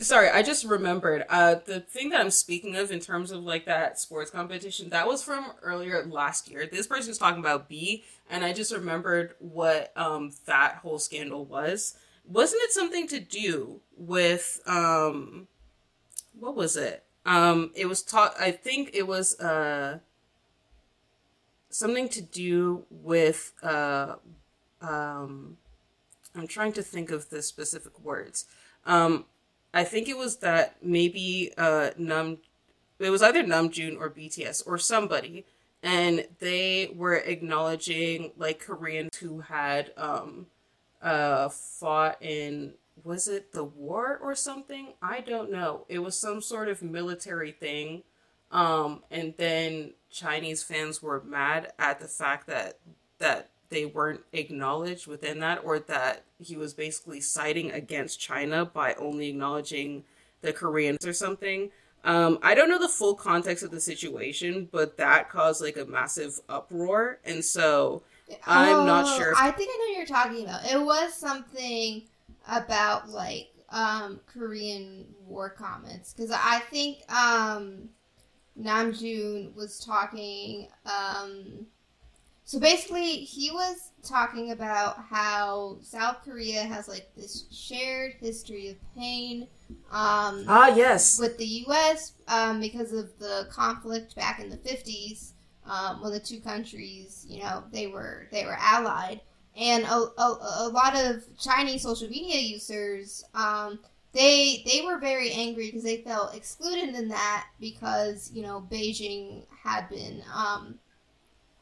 Sorry, I just remembered. Uh, the thing that I'm speaking of in terms of like that sports competition, that was from earlier last year. This person was talking about B, and I just remembered what um that whole scandal was. Wasn't it something to do with um what was it? Um it was taught I think it was uh something to do with uh um I'm trying to think of the specific words. Um I think it was that maybe uh Num it was either Namjoon or BTS or somebody and they were acknowledging like Koreans who had um uh fought in was it the war or something? I don't know. It was some sort of military thing. Um and then Chinese fans were mad at the fact that that they weren't acknowledged within that, or that he was basically siding against China by only acknowledging the Koreans or something. Um, I don't know the full context of the situation, but that caused like a massive uproar, and so I'm oh, not sure. If- I think I know what you're talking about. It was something about like um, Korean war comments because I think um, Namjoon was talking. Um, so basically, he was talking about how South Korea has like this shared history of pain. Um, ah, yes. With the U.S. Um, because of the conflict back in the fifties, um, when the two countries, you know, they were they were allied, and a, a, a lot of Chinese social media users, um, they they were very angry because they felt excluded in that because you know Beijing had been um,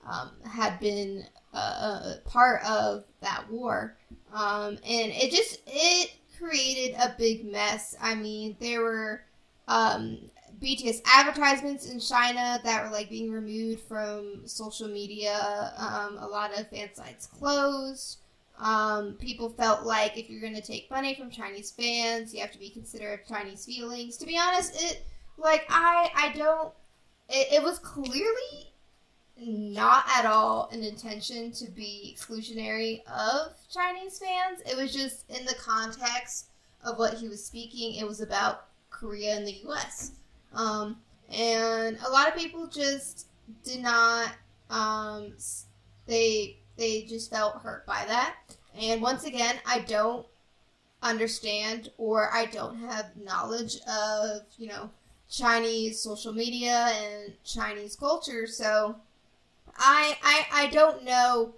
um, had been a, a, part of that war, um, and it just it created a big mess. I mean, there were um, BTS advertisements in China that were like being removed from social media. Um, a lot of fan sites closed. Um, people felt like if you're going to take money from Chinese fans, you have to be considerate of Chinese feelings. To be honest, it like I I don't. It, it was clearly not at all an intention to be exclusionary of Chinese fans. It was just in the context of what he was speaking. It was about Korea and the U.S. Um, and a lot of people just did not. Um, they they just felt hurt by that. And once again, I don't understand or I don't have knowledge of you know Chinese social media and Chinese culture, so I, I I don't know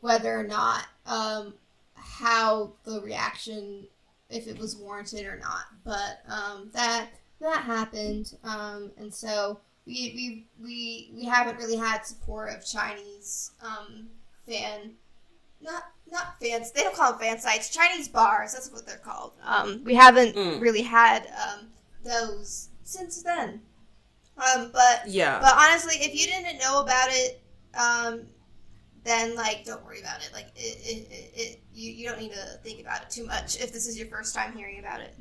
whether or not um, how the reaction if it was warranted or not, but um, that that happened, um, and so we we we we haven't really had support of Chinese um, fan not not fans they don't call them fan sites Chinese bars that's what they're called um, we haven't Mm. really had um, those since then um, but Yeah. but honestly if you didn't know about it um, then like don't worry about it like it, it, it, it you, you don't need to think about it too much if this is your first time hearing about it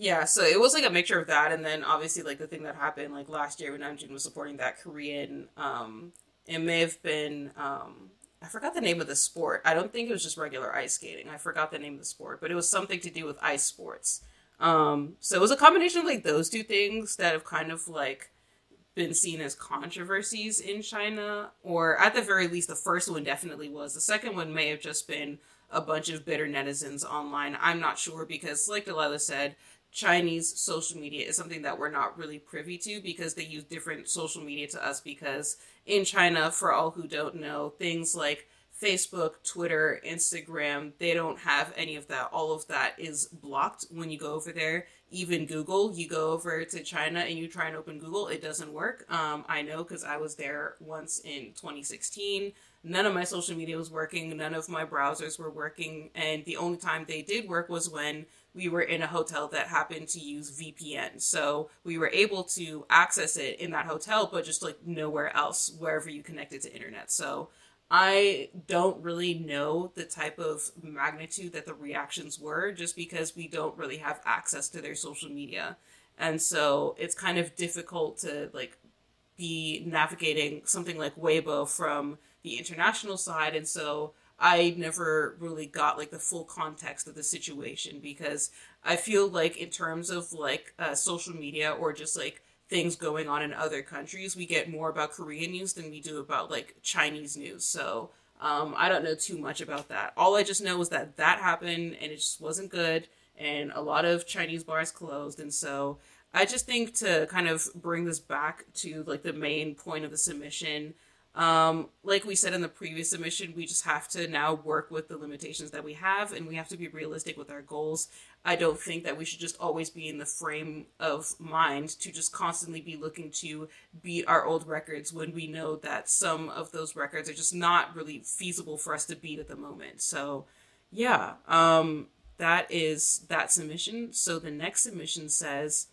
Yeah, so it was like a mixture of that, and then obviously like the thing that happened like last year when Namjoon was supporting that Korean. Um, it may have been um, I forgot the name of the sport. I don't think it was just regular ice skating. I forgot the name of the sport, but it was something to do with ice sports. Um, so it was a combination of like those two things that have kind of like been seen as controversies in China, or at the very least, the first one definitely was. The second one may have just been a bunch of bitter netizens online. I'm not sure because, like Delilah said, Chinese social media is something that we're not really privy to because they use different social media to us. Because in China, for all who don't know, things like Facebook, Twitter, Instagram, they don't have any of that. All of that is blocked when you go over there. Even Google, you go over to China and you try and open Google, it doesn't work. Um, I know because I was there once in 2016. None of my social media was working, none of my browsers were working, and the only time they did work was when we were in a hotel that happened to use VPN. So we were able to access it in that hotel, but just like nowhere else, wherever you connected to internet. So I don't really know the type of magnitude that the reactions were just because we don't really have access to their social media. And so it's kind of difficult to like be navigating something like Weibo from the international side. And so I never really got like the full context of the situation because I feel like in terms of like uh, social media or just like things going on in other countries, we get more about Korean news than we do about like Chinese news. So um, I don't know too much about that. All I just know is that that happened and it just wasn't good, and a lot of Chinese bars closed, and so I just think to kind of bring this back to like the main point of the submission. Um, like we said in the previous submission, we just have to now work with the limitations that we have, and we have to be realistic with our goals. I don't think that we should just always be in the frame of mind to just constantly be looking to beat our old records when we know that some of those records are just not really feasible for us to beat at the moment. So, yeah, um, that is that submission. So the next submission says,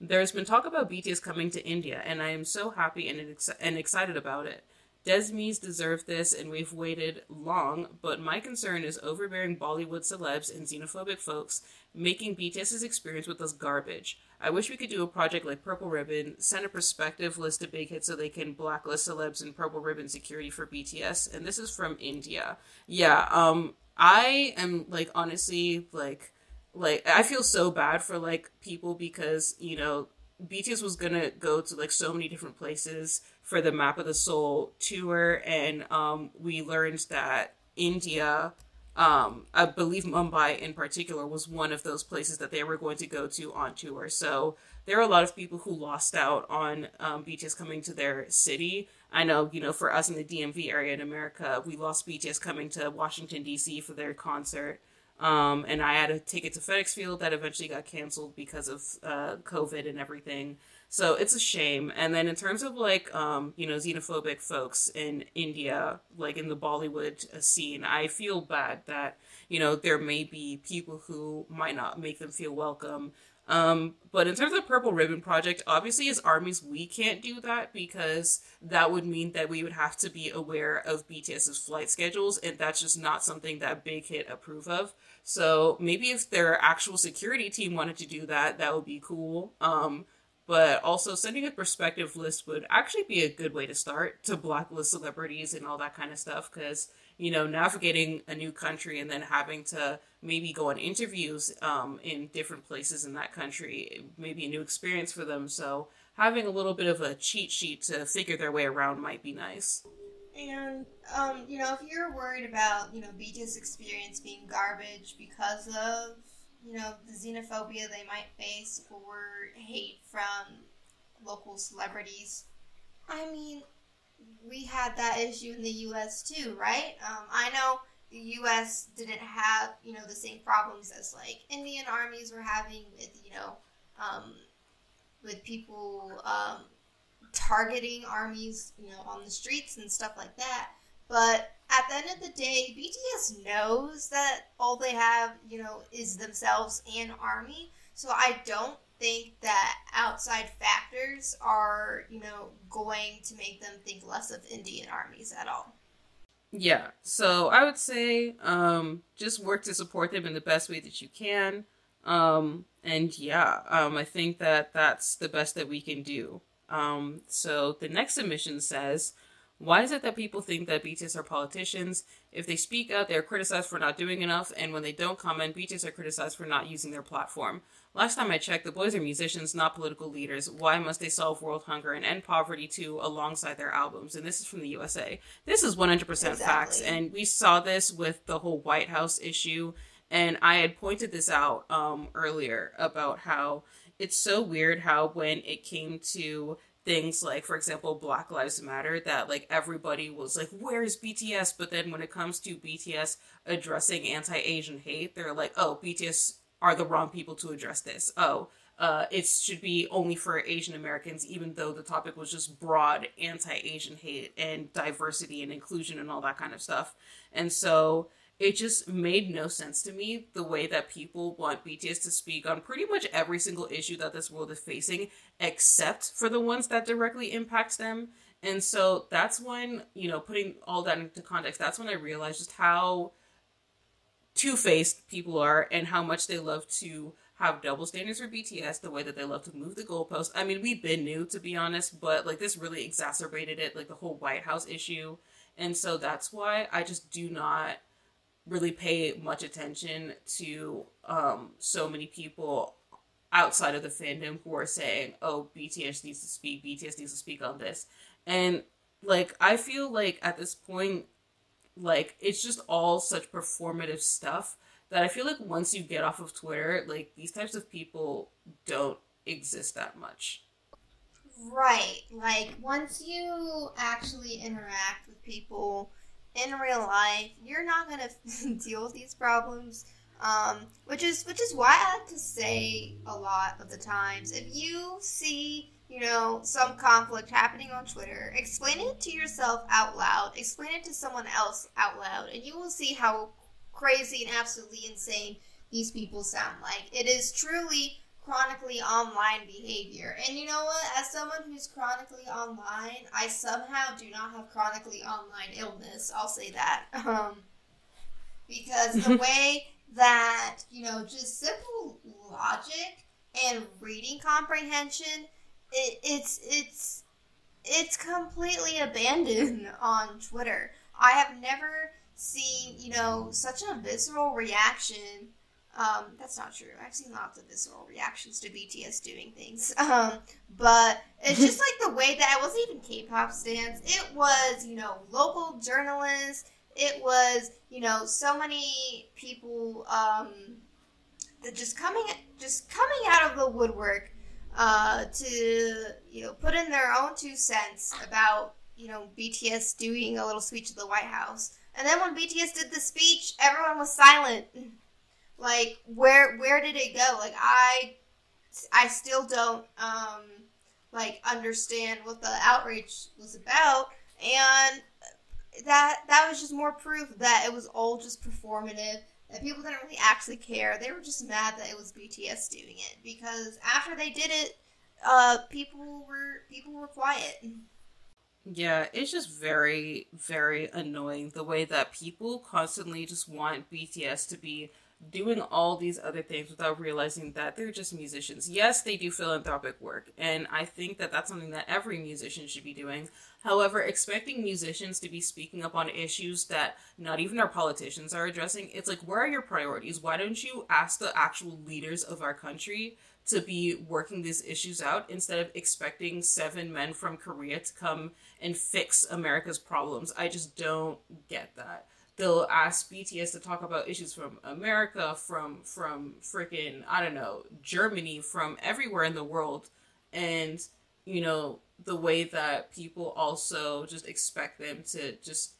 There's been talk about BTS coming to India, and I am so happy and, ex- and excited about it. Desmies deserve this, and we've waited long, but my concern is overbearing Bollywood celebs and xenophobic folks making BTS's experience with us garbage. I wish we could do a project like Purple Ribbon, send a perspective list of big hits so they can blacklist celebs and Purple Ribbon security for BTS. And this is from India. Yeah, um, I am like honestly like like I feel so bad for like people because you know BTS was gonna go to like so many different places for the Map of the Soul tour, and um, we learned that India, um, I believe Mumbai in particular, was one of those places that they were going to go to on tour. So there are a lot of people who lost out on um, BTS coming to their city. I know, you know, for us in the DMV area in America, we lost BTS coming to Washington D.C. for their concert. Um, and I had a ticket to FedEx Field that eventually got canceled because of uh, COVID and everything. So it's a shame. And then in terms of like, um, you know, xenophobic folks in India, like in the Bollywood uh, scene, I feel bad that, you know, there may be people who might not make them feel welcome. Um, but in terms of Purple Ribbon Project, obviously as armies, we can't do that because that would mean that we would have to be aware of BTS's flight schedules, and that's just not something that Big Hit approve of. So maybe if their actual security team wanted to do that, that would be cool. Um, but also sending a perspective list would actually be a good way to start to blacklist celebrities and all that kind of stuff because you know navigating a new country and then having to maybe go on interviews um, in different places in that country may be a new experience for them so having a little bit of a cheat sheet to figure their way around might be nice And um, you know, if you're worried about you know BTS experience being garbage because of you know the xenophobia they might face or hate from local celebrities, I mean, we had that issue in the U.S. too, right? Um, I know the U.S. didn't have you know the same problems as like Indian armies were having with you know um, with people um, targeting armies, you know, on the streets and stuff like that. But at the end of the day, BTS knows that all they have, you know, is themselves and army. So I don't think that outside factors are, you know, going to make them think less of Indian armies at all. Yeah. So I would say um just work to support them in the best way that you can. Um and yeah, um I think that that's the best that we can do. Um so the next submission says why is it that people think that BTS are politicians? If they speak out, they're criticized for not doing enough, and when they don't comment, BTS are criticized for not using their platform. Last time I checked, the boys are musicians, not political leaders. Why must they solve world hunger and end poverty too alongside their albums? And this is from the USA. This is 100% exactly. facts. And we saw this with the whole White House issue. And I had pointed this out um, earlier about how it's so weird how when it came to things like for example black lives matter that like everybody was like where is bts but then when it comes to bts addressing anti-asian hate they're like oh bts are the wrong people to address this oh uh, it should be only for Asian Americans, even though the topic was just broad anti Asian hate and diversity and inclusion and all that kind of stuff. And so it just made no sense to me the way that people want BTS to speak on pretty much every single issue that this world is facing, except for the ones that directly impact them. And so that's when, you know, putting all that into context, that's when I realized just how two faced people are and how much they love to have double standards for BTS, the way that they love to move the goalpost. I mean, we've been new to be honest, but like this really exacerbated it, like the whole White House issue. And so that's why I just do not really pay much attention to um, so many people outside of the fandom who are saying, "Oh, BTS needs to speak. BTS needs to speak on this," and like I feel like at this point, like it's just all such performative stuff that I feel like once you get off of Twitter, like these types of people don't exist that much. Right. Like once you actually interact with people in real life, you're not gonna [LAUGHS] deal with these problems. Um, which is which is why I like to say a lot of the times, if you see you know some conflict happening on Twitter, explain it to yourself out loud. Explain it to someone else out loud, and you will see how crazy and absolutely insane these people sound like. It is truly chronically online behavior. And you know what? As someone who's chronically online, I somehow do not have chronically online illness. I'll say that. [LAUGHS] Um, because the [LAUGHS] way that, you know, just simple logic and reading comprehension, it, it's, it's, it's completely abandoned [LAUGHS] on Twitter. I have never seen, you know, such a visceral reaction um, that's not true. I've seen lots of visceral reactions to BTS doing things. [LAUGHS] Um, but it's just like the way that it wasn't even K-pop stands. It was, you know, local journalists. It was, you know, so many people um, that just coming, just coming out of the woodwork uh, to, you know, put in their own two cents about, you know, BTS doing a little speech at the White House. And then when BTS did the speech, everyone was silent. [LAUGHS] Like where where did it go? Like I I still don't um like understand what the outrage was about. And that that was just more proof that it was all just performative that people didn't really actually care. They were just mad that it was bts doing it because after they did it uh people were people were quiet. Yeah it's just very very annoying the way that people constantly just want bts to be doing all these other things without realizing that they're just musicians. Yes, they do philanthropic work, and I think that that's something that every musician should be doing. However, expecting musicians to be speaking up on issues that not even our politicians are addressing, it's like, where are your priorities? Why don't you ask the actual leaders of our country to be working these issues out instead of expecting seven men from Korea to come and fix America's problems? I just don't get that they'll ask BTS to talk about issues from America, from from freaking I don't know Germany, from everywhere in the world, and you know the way that people also just expect them to just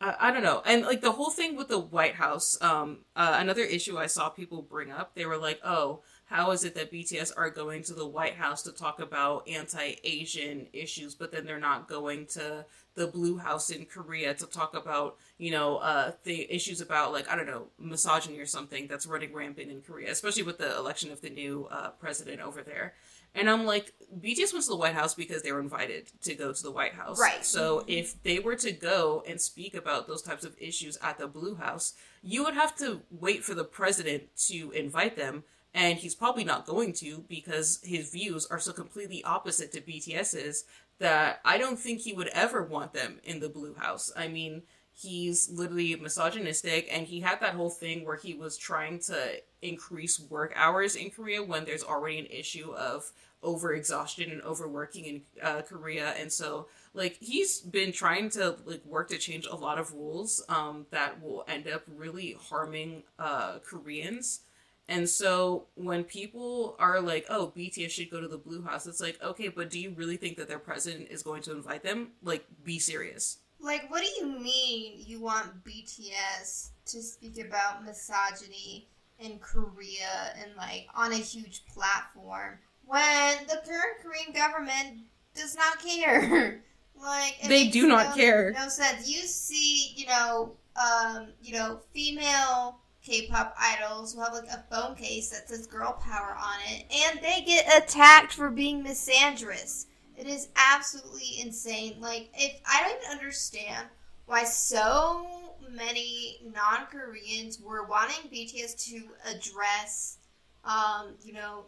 I, I don't know, and like the whole thing with the White House. Um, uh, another issue I saw people bring up, they were like, oh. How is it that BTS are going to the White House to talk about anti-Asian issues, but then they're not going to the Blue House in Korea to talk about, you know, uh, the issues about like I don't know misogyny or something that's running rampant in Korea, especially with the election of the new uh, president over there. And I'm like, BTS went to the White House because they were invited to go to the White House. Right. So mm-hmm. if they were to go and speak about those types of issues at the Blue House, you would have to wait for the president to invite them. And he's probably not going to because his views are so completely opposite to BTS's that I don't think he would ever want them in the Blue House. I mean, he's literally misogynistic and he had that whole thing where he was trying to increase work hours in Korea when there's already an issue of overexhaustion and overworking in uh, Korea and so like he's been trying to like work to change a lot of rules um, that will end up really harming uh, Koreans and so when people are like, "Oh, BTS should go to the Blue House," it's like, okay, but do you really think that their president is going to invite them? Like, be serious. Like, what do you mean you want BTS to speak about misogyny in Korea and like on a huge platform when the current Korean government does not care? [LAUGHS] like, they do not no, care. No sense. You see, you know, um, you know, female K-pop idols who have like a phone case that says "girl power" on it, and they get attacked for being misandrous. It is absolutely insane. Like, if I don't even understand why so many non-Koreans were wanting BTS to address, um, you know,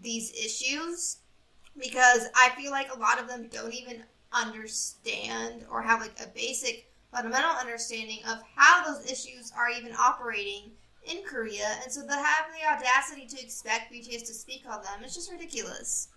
these issues, because I feel like a lot of them don't even understand or have like a basic fundamental understanding of how those issues are even operating in Korea, and so to have the audacity to expect BTS to speak on them is just ridiculous.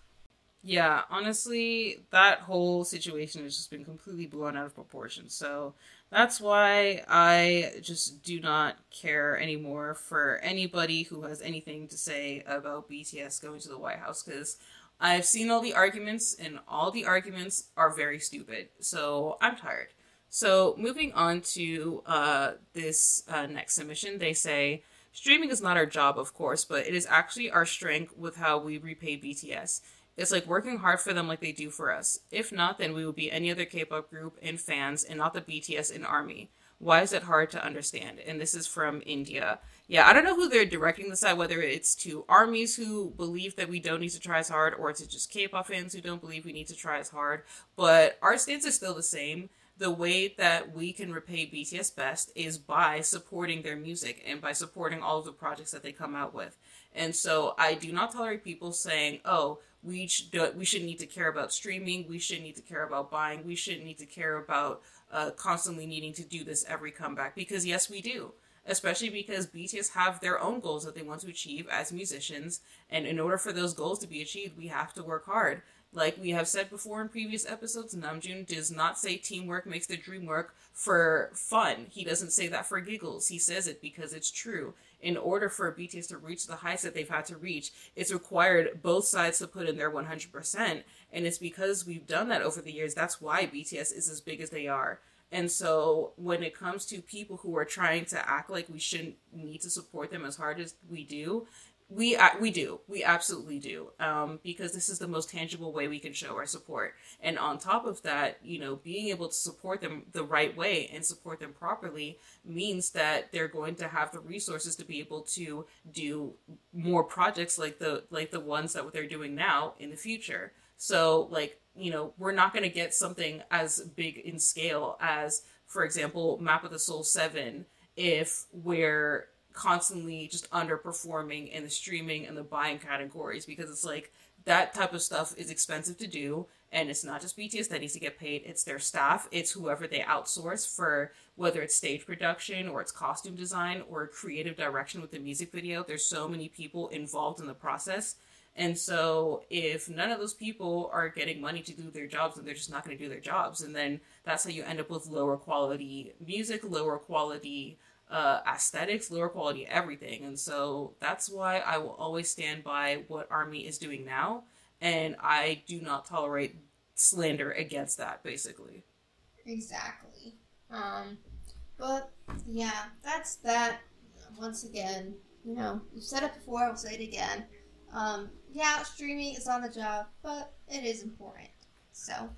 Yeah, honestly, that whole situation has just been completely blown out of proportion. So that's why I just do not care anymore for anybody who has anything to say about BTS going to the White House because I've seen all the arguments, and all the arguments are very stupid. So I'm tired. So moving on to uh, this uh, next submission, they say streaming is not our job, of course, but it is actually our strength with how we repay BTS. It's like working hard for them like they do for us. If not, then we will be any other K-pop group and fans, and not the BTS and Army. Why is it hard to understand? And this is from India. Yeah, I don't know who they're directing this at, whether it's to armies who believe that we don't need to try as hard, or to just K-pop fans who don't believe we need to try as hard. But our stance is still the same the way that we can repay BTS best is by supporting their music and by supporting all of the projects that they come out with. And so I do not tolerate people saying, "Oh, we should we should need to care about streaming. We should need to care about buying. We shouldn't need to care about uh, constantly needing to do this every comeback." Because yes, we do. Especially because BTS have their own goals that they want to achieve as musicians, and in order for those goals to be achieved, we have to work hard. Like we have said before in previous episodes, Namjoon does not say teamwork makes the dream work for fun. He doesn't say that for giggles. He says it because it's true. In order for BTS to reach the heights that they've had to reach, it's required both sides to put in their 100%. And it's because we've done that over the years. That's why BTS is as big as they are. And so when it comes to people who are trying to act like we shouldn't need to support them as hard as we do, we uh, we do. We absolutely do. Um, because this is the most tangible way we can show our support. And on top of that you know being able to support them the right way and support them properly means that they're going to have the resources to be able to do more projects like the like the ones that they're doing now in the future. So like you know we're not going to get something as big in scale as for example map of the soul 7 if we're constantly just underperforming in the streaming and the buying categories because it's like that type of stuff is expensive to do and it's not just BTS that needs to get paid. It's their staff. It's whoever they outsource for whether it's stage production or it's costume design or creative direction with the music video. There's so many people involved in the process. And so if none of those people are getting money to do their jobs then they're just not going to do their jobs. And then that's how you end up with lower quality music lower quality uh, aesthetics, lower quality, everything. And so that's why I will always stand by what Army is doing now. And I do not tolerate slander against that, basically. Exactly. Um, but yeah, that's that. Once again, you know, we've said it before, I'll say it again. Um, yeah, streaming is on the job, but it is important. So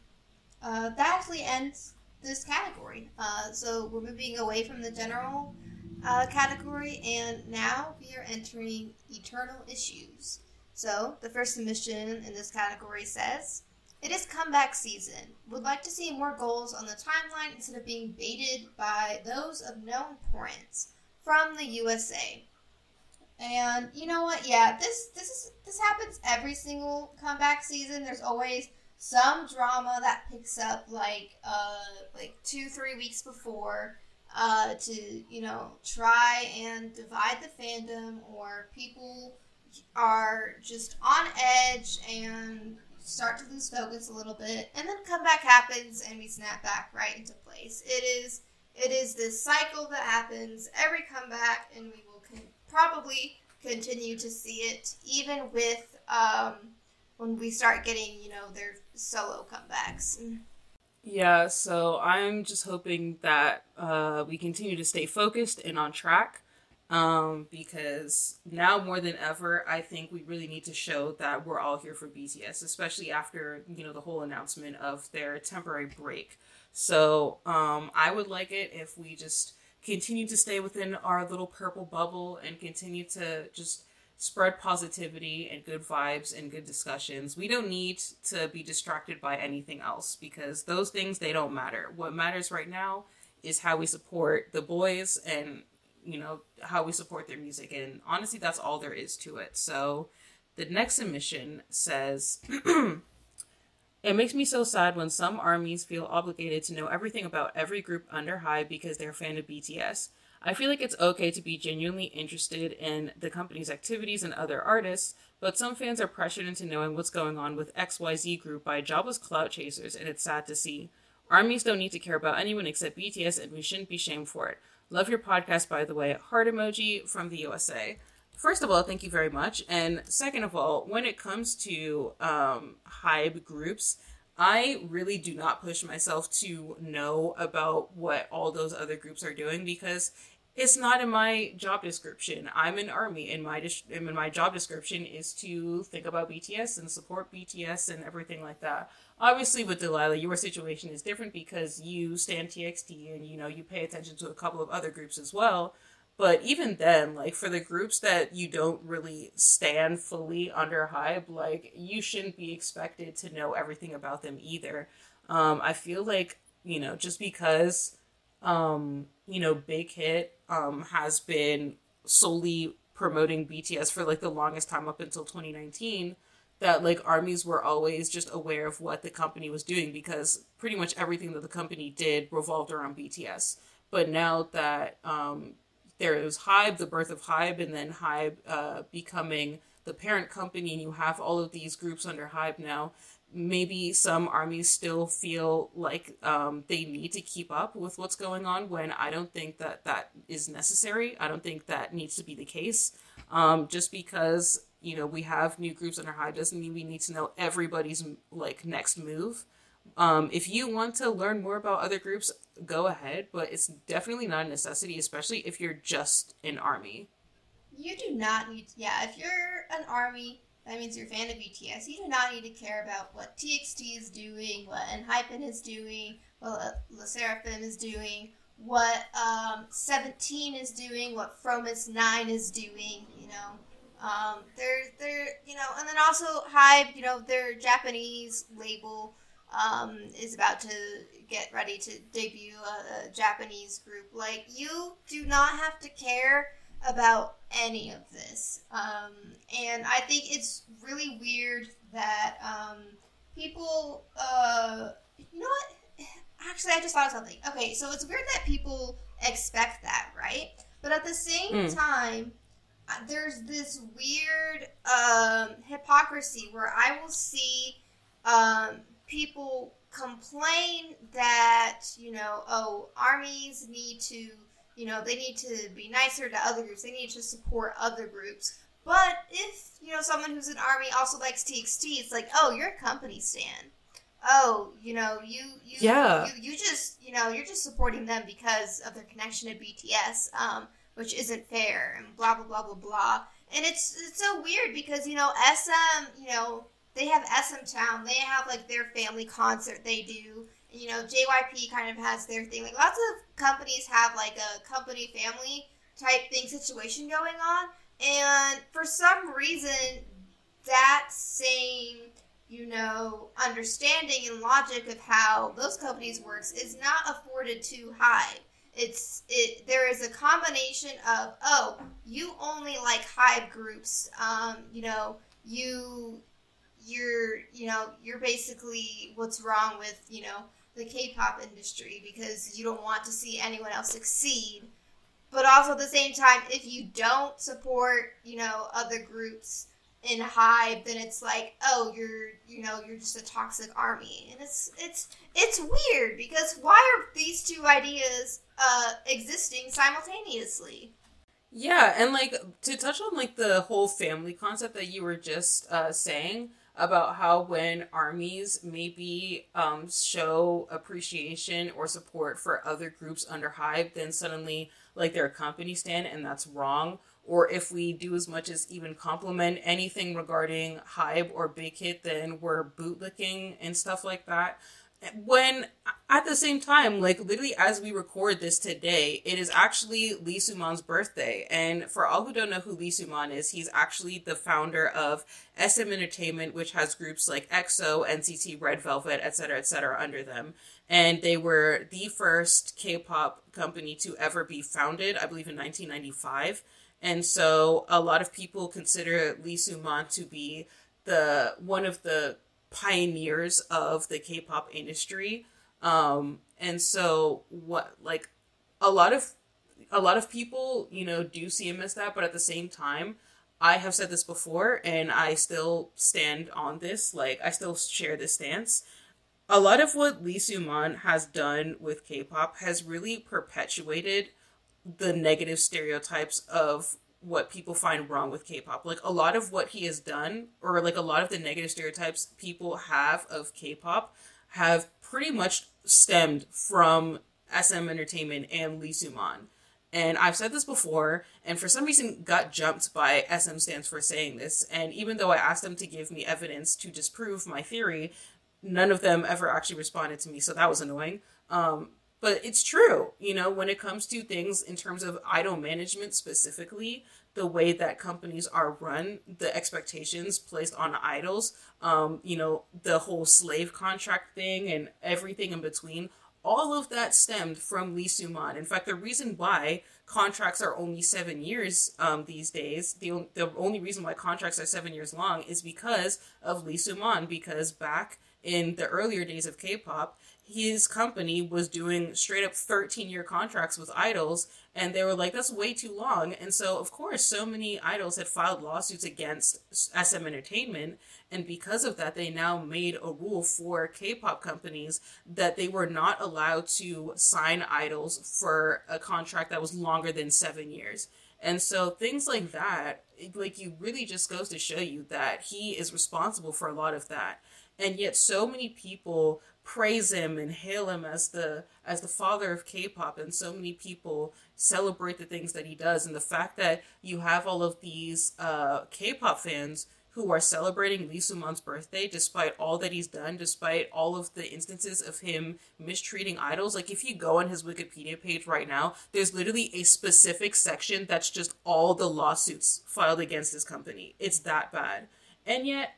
uh, that actually ends this category. Uh, so we're moving away from the general uh, category, and now we are entering eternal issues. So the first submission in this category says. It is comeback season. Would like to see more goals on the timeline instead of being baited by those of no importance from the USA. And you know what? Yeah, this this is this happens every single comeback season. There's always some drama that picks up like uh like two three weeks before uh to you know try and divide the fandom or people are just on edge and start to lose focus a little bit, and then comeback happens and we snap back right into place. It is it is this cycle that happens every comeback, and we will con- probably continue to see it even with um, when we start getting you know their solo comebacks. Yeah, so I'm just hoping that uh, we continue to stay focused and on track um, because now more than ever, I think we really need to show that we're all here for BTS, especially after you know the whole announcement of their temporary break. So um, I would like it if we just continue to stay within our little purple bubble and continue to just spread positivity and good vibes and good discussions. We don't need to be distracted by anything else because those things they don't matter. What matters right now is how we support the boys and you know how we support their music and honestly that's all there is to it so the next submission says [CLEARS THROAT] it makes me so sad when some armies feel obligated to know everything about every group under HYBE because they're a fan of bts i feel like it's okay to be genuinely interested in the company's activities and other artists but some fans are pressured into knowing what's going on with xyz group by jobless clout chasers and it's sad to see armies don't need to care about anyone except bts and we shouldn't be shamed for it Love your podcast, by the way. Heart emoji from the USA. First of all, thank you very much. And second of all, when it comes to um, HYBE groups, I really do not push myself to know about what all those other groups are doing because it's not in my job description. I'm an army, and my dis- and my job description is to think about BTS and support BTS and everything like that. Obviously, with Delilah, your situation is different because you stand TXT and you know you pay attention to a couple of other groups as well. But even then, like for the groups that you don't really stand fully under HYBE, like you shouldn't be expected to know everything about them either. Um, I feel like you know just because um, you know Big Hit um, has been solely promoting BTS for like the longest time up until 2019 that like armies were always just aware of what the company was doing because pretty much everything that the company did revolved around BTS. But now that um, there is HYBE, the birth of HYBE, and then HYBE uh, becoming the parent company, and you have all of these groups under HYBE now, maybe some armies still feel like um, they need to keep up with what's going on when I don't think that that is necessary. I don't think that needs to be the case. Um, just because you know we have new groups under HYBE doesn't mean we need to know everybody's like next move. Um, if you want to learn more about other groups, go ahead, but it's definitely not a necessity, especially if you're just an army. You do not need, yeah, if you're an army, that means you're a fan of BTS. You do not need to care about what TXT is doing, what ENHYPEN is doing, what LE SSERAFIM is doing, what um, 17 is doing, what Fromis 9 is doing, you know. Um, they're, they're, you know, and then also HYBE, you know, their Japanese label um, is about to get ready to debut a, a Japanese group. Like, you do not have to care about any of this. Um, and I think it's really weird that um, people, uh, you know what? Actually, I just thought of something. Okay, so it's weird that people expect that, right? But at the same mm. time, uh, there's this weird um, hypocrisy where I will see um, people complain that, you know, oh, armies need to you know, they need to be nicer to other groups. They need to support other groups. But if, you know, someone who's an army also likes TXT, it's like, oh, you're a company stan. Oh, you know, you you, yeah. you you just you know, you're just supporting them because of their connection to BTS. Um, which isn't fair, and blah blah blah blah blah. And it's it's so weird because you know SM, you know they have SM Town, they have like their family concert they do. You know JYP kind of has their thing. Like lots of companies have like a company family type thing situation going on, and for some reason that same you know, understanding and logic of how those companies works is not afforded to HYBE. It's it. There is a combination of oh, you only like HYBE groups. Um, you know, you you're you know you're basically what's wrong with you know the K-pop industry because you don't want to see anyone else succeed. But also at the same time, if you don't support you know other groups in HYBE, then it's like, oh, you're you know you're just a toxic army, and it's it's it's weird because why are these two ideas uh, existing simultaneously? Yeah, and like to touch on like the whole family concept that you were just uh, saying about how when armies maybe um, show appreciation or support for other groups under HYBE, then suddenly like they're a company stand, and that's wrong or if we do as much as even compliment anything regarding HYBE or Big Hit, then we're bootlicking and stuff like that. When at the same time, like literally as we record this today, it is actually Lee Soo-man's birthday. And for all who don't know who Lee Soo-man is, he's actually the founder of SM Entertainment, which has groups like EXO, NCT, Red Velvet, etc., etc. under them. And they were the first K-pop company to ever be founded, I believe in 1995 and so a lot of people consider Lee Soo-man to be the one of the pioneers of the K-pop industry. Um, and so what like a lot of a lot of people, you know, do see him as that, but at the same time, I have said this before and I still stand on this, like I still share this stance. A lot of what Lee Soo-man has done with K-pop has really perpetuated the negative stereotypes of what people find wrong with K-pop. Like a lot of what he has done, or like a lot of the negative stereotypes people have of K-pop, have pretty much stemmed from SM Entertainment and Lee Soo-man. And I've said this before, and for some reason got jumped by SM stands for saying this. And even though I asked them to give me evidence to disprove my theory, none of them ever actually responded to me. So that was annoying. Um, but it's true, you know, when it comes to things in terms of idol management specifically, the way that companies are run, the expectations placed on idols, um, you know, the whole slave contract thing and everything in between, all of that stemmed from Lee Soo-man. In fact, the reason why contracts are only seven years um, these days, the, the only reason why contracts are seven years long is because of Lee Soo-man, because back in the earlier days of K-pop, his company was doing straight up 13 year contracts with idols and they were like that's way too long. And so of course so many idols had filed lawsuits against sm entertainment and because of that they now made a rule for k-pop companies that they were not allowed to sign idols for a contract that was longer than seven years. And so things like that like you really just goes to show you that he is responsible for a lot of that. And yet so many people praise him and hail him as the as the father of K-pop and so many people celebrate the things that he does and the fact that you have all of these uh, K-pop fans who are celebrating Lee Soo-man's birthday despite all that he's done, despite all of the instances of him mistreating idols. Like if you go on his Wikipedia page right now, there's literally a specific section that's just all the lawsuits filed against his company. It's that bad. And yet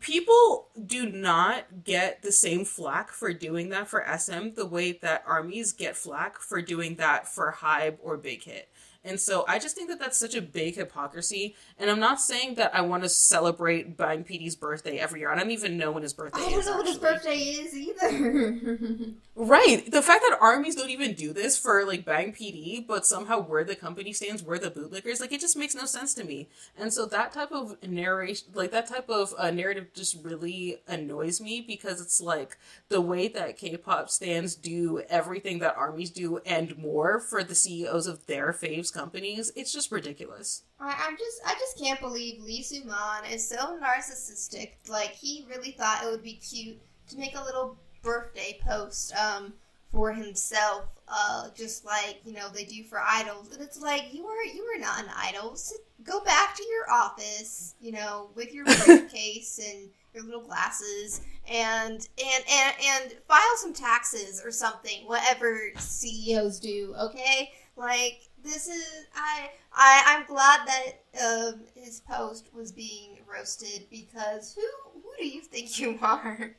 people do not get the same flack for doing that for SM the way that armies get flack for doing that for HYBE or Big Hit. And so I just think that that's such a big hypocrisy. And I'm not saying that I want to celebrate Bang PD's birthday every year. I don't even know when his birthday is. I don't is. know what his birthday is either. [LAUGHS] Right. The fact that armies don't even do this for like Bang PD, but somehow we're the company stands, we're the bootlickers, like it just makes no sense to me. And so that type of narration, like that type of uh, narrative just really annoys me because it's like the way that K-pop stands do everything that armies do and more for the CEOs of their faves companies. It's just ridiculous. I, I'm just, I just can't believe Lee Soo-man is so narcissistic. Like he really thought it would be cute to make a little birthday post um, for himself uh, just like you know they do for idols. And it's like you are you are not an idol. Sit, go back to your office, you know, with your [LAUGHS] briefcase and your little glasses, and and and and file some taxes or something. Whatever CEOs do, okay? Like this is I I I'm glad that um, his post was being roasted because who who do you think [LAUGHS] you are?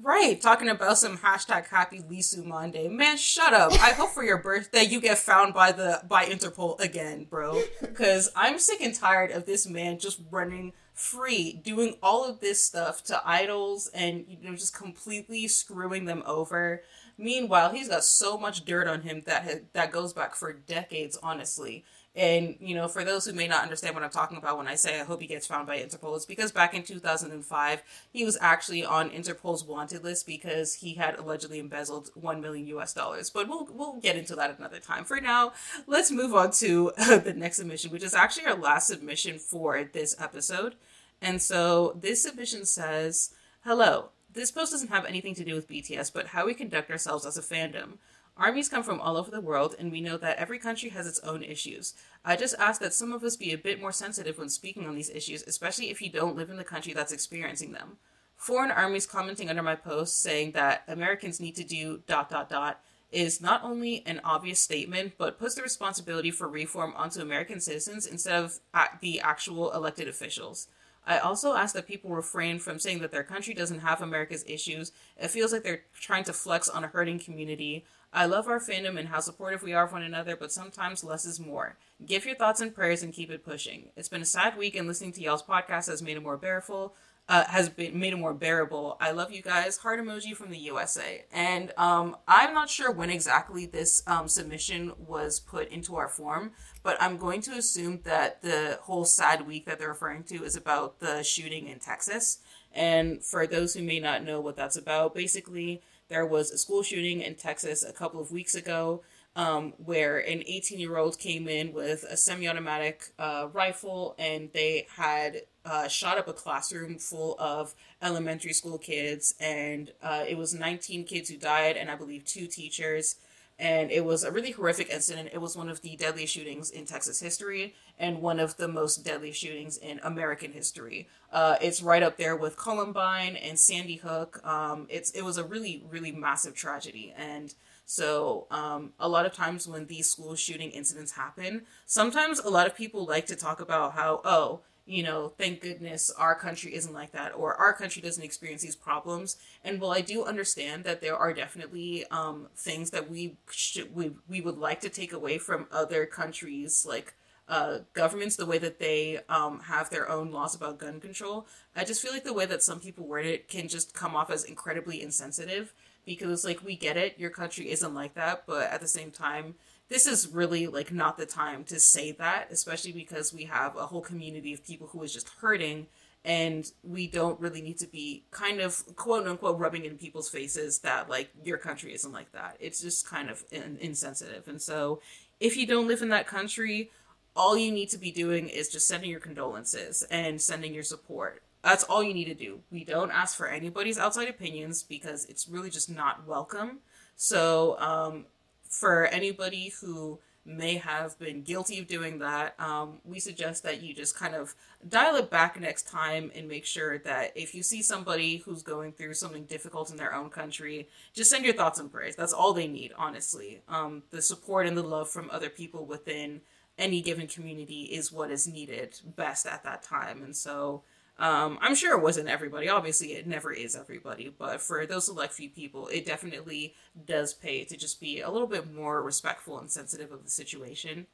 Right, talking about some hashtag happy Lee Soo-man day. Man, shut up. I hope for your birthday you get found by the by Interpol again, bro. Cause I'm sick and tired of this man just running free, doing all of this stuff to idols and you know just completely screwing them over. Meanwhile, he's got so much dirt on him that ha- that goes back for decades, honestly. And, you know, for those who may not understand what I'm talking about when I say I hope he gets found by Interpol, it's because back in 2005, he was actually on Interpol's wanted list because he had allegedly embezzled 1 million US dollars. But we'll, we'll get into that another time. For now, let's move on to [LAUGHS] the next submission, which is actually our last submission for this episode. And so this submission says, Hello. This post doesn't have anything to do with BTS, but how we conduct ourselves as a fandom. Armies come from all over the world, and we know that every country has its own issues. I just ask that some of us be a bit more sensitive when speaking on these issues, especially if you don't live in the country that's experiencing them. Foreign armies commenting under my post saying that Americans need to do dot dot dot is not only an obvious statement, but puts the responsibility for reform onto American citizens instead of the actual elected officials. I also ask that people refrain from saying that their country doesn't have America's issues. It feels like they're trying to flex on a hurting community. I love our fandom and how supportive we are of one another, but sometimes less is more. Give your thoughts and prayers and keep it pushing. It's been a sad week, and listening to y'all's podcast has made it more bearable. Uh, has been made it more bearable. I love you guys. Heart emoji from the USA. And um, I'm not sure when exactly this um, submission was put into our form, but I'm going to assume that the whole sad week that they're referring to is about the shooting in Texas. And for those who may not know what that's about, basically there was a school shooting in Texas a couple of weeks ago um, where an 18 year old came in with a semi automatic uh, rifle and they had uh, shot up a classroom full of elementary school kids. And uh, it was 19 kids who died, and I believe two teachers. And it was a really horrific incident. It was one of the deadliest shootings in Texas history and one of the most deadly shootings in American history. Uh, it's right up there with Columbine and Sandy Hook. Um, it's it was a really really massive tragedy, and so um, a lot of times when these school shooting incidents happen, sometimes a lot of people like to talk about how oh you know, thank goodness our country isn't like that, or our country doesn't experience these problems. And while I do understand that there are definitely um, things that we should, we we would like to take away from other countries, like uh, governments, the way that they um, have their own laws about gun control. I just feel like the way that some people word it can just come off as incredibly insensitive because, like, we get it, your country isn't like that, but at the same time, this is really like not the time to say that, especially because we have a whole community of people who is just hurting and we don't really need to be kind of quote unquote rubbing in people's faces that like your country isn't like that. It's just kind of in- insensitive. And so if you don't live in that country, all you need to be doing is just sending your condolences and sending your support. That's all you need to do. We don't ask for anybody's outside opinions because it's really just not welcome. So, um, for anybody who may have been guilty of doing that, um, we suggest that you just kind of dial it back next time and make sure that if you see somebody who's going through something difficult in their own country, just send your thoughts and prayers. That's all they need, honestly. Um, the support and the love from other people within any given community is what is needed best at that time. And so um, I'm sure it wasn't everybody. Obviously, it never is everybody. But for those select few people, it definitely does pay to just be a little bit more respectful and sensitive of the situation.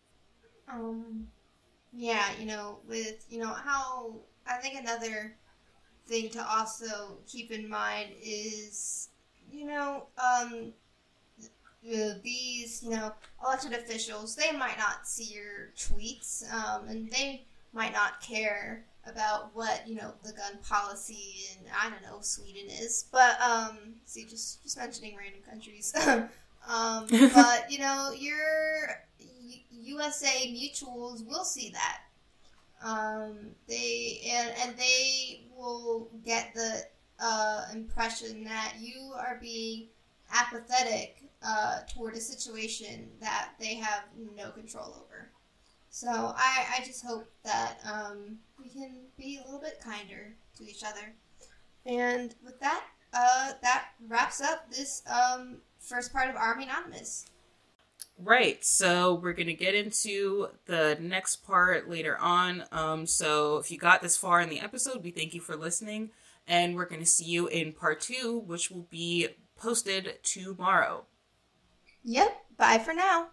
Um, yeah, you know, with, you know, how I think another thing to also keep in mind is, you know, um, these, you know, elected officials, they might not see your tweets, um, and they might not care about what you know the gun policy in I don't know Sweden is, but um, see, just just mentioning random countries. [LAUGHS] um, [LAUGHS] but you know, your USA mutuals will see that. Um, they and and they will get the uh, impression that you are being apathetic uh, toward a situation that they have no control over. So I, I just hope that um, we can be a little bit kinder to each other. And with that, uh, that wraps up this um, first part of Army Anonymous. Right. So we're going to get into the next part later on. Um, so if you got this far in the episode, we thank you for listening. And we're going to see you in part two, which will be posted tomorrow. Yep. Bye for now.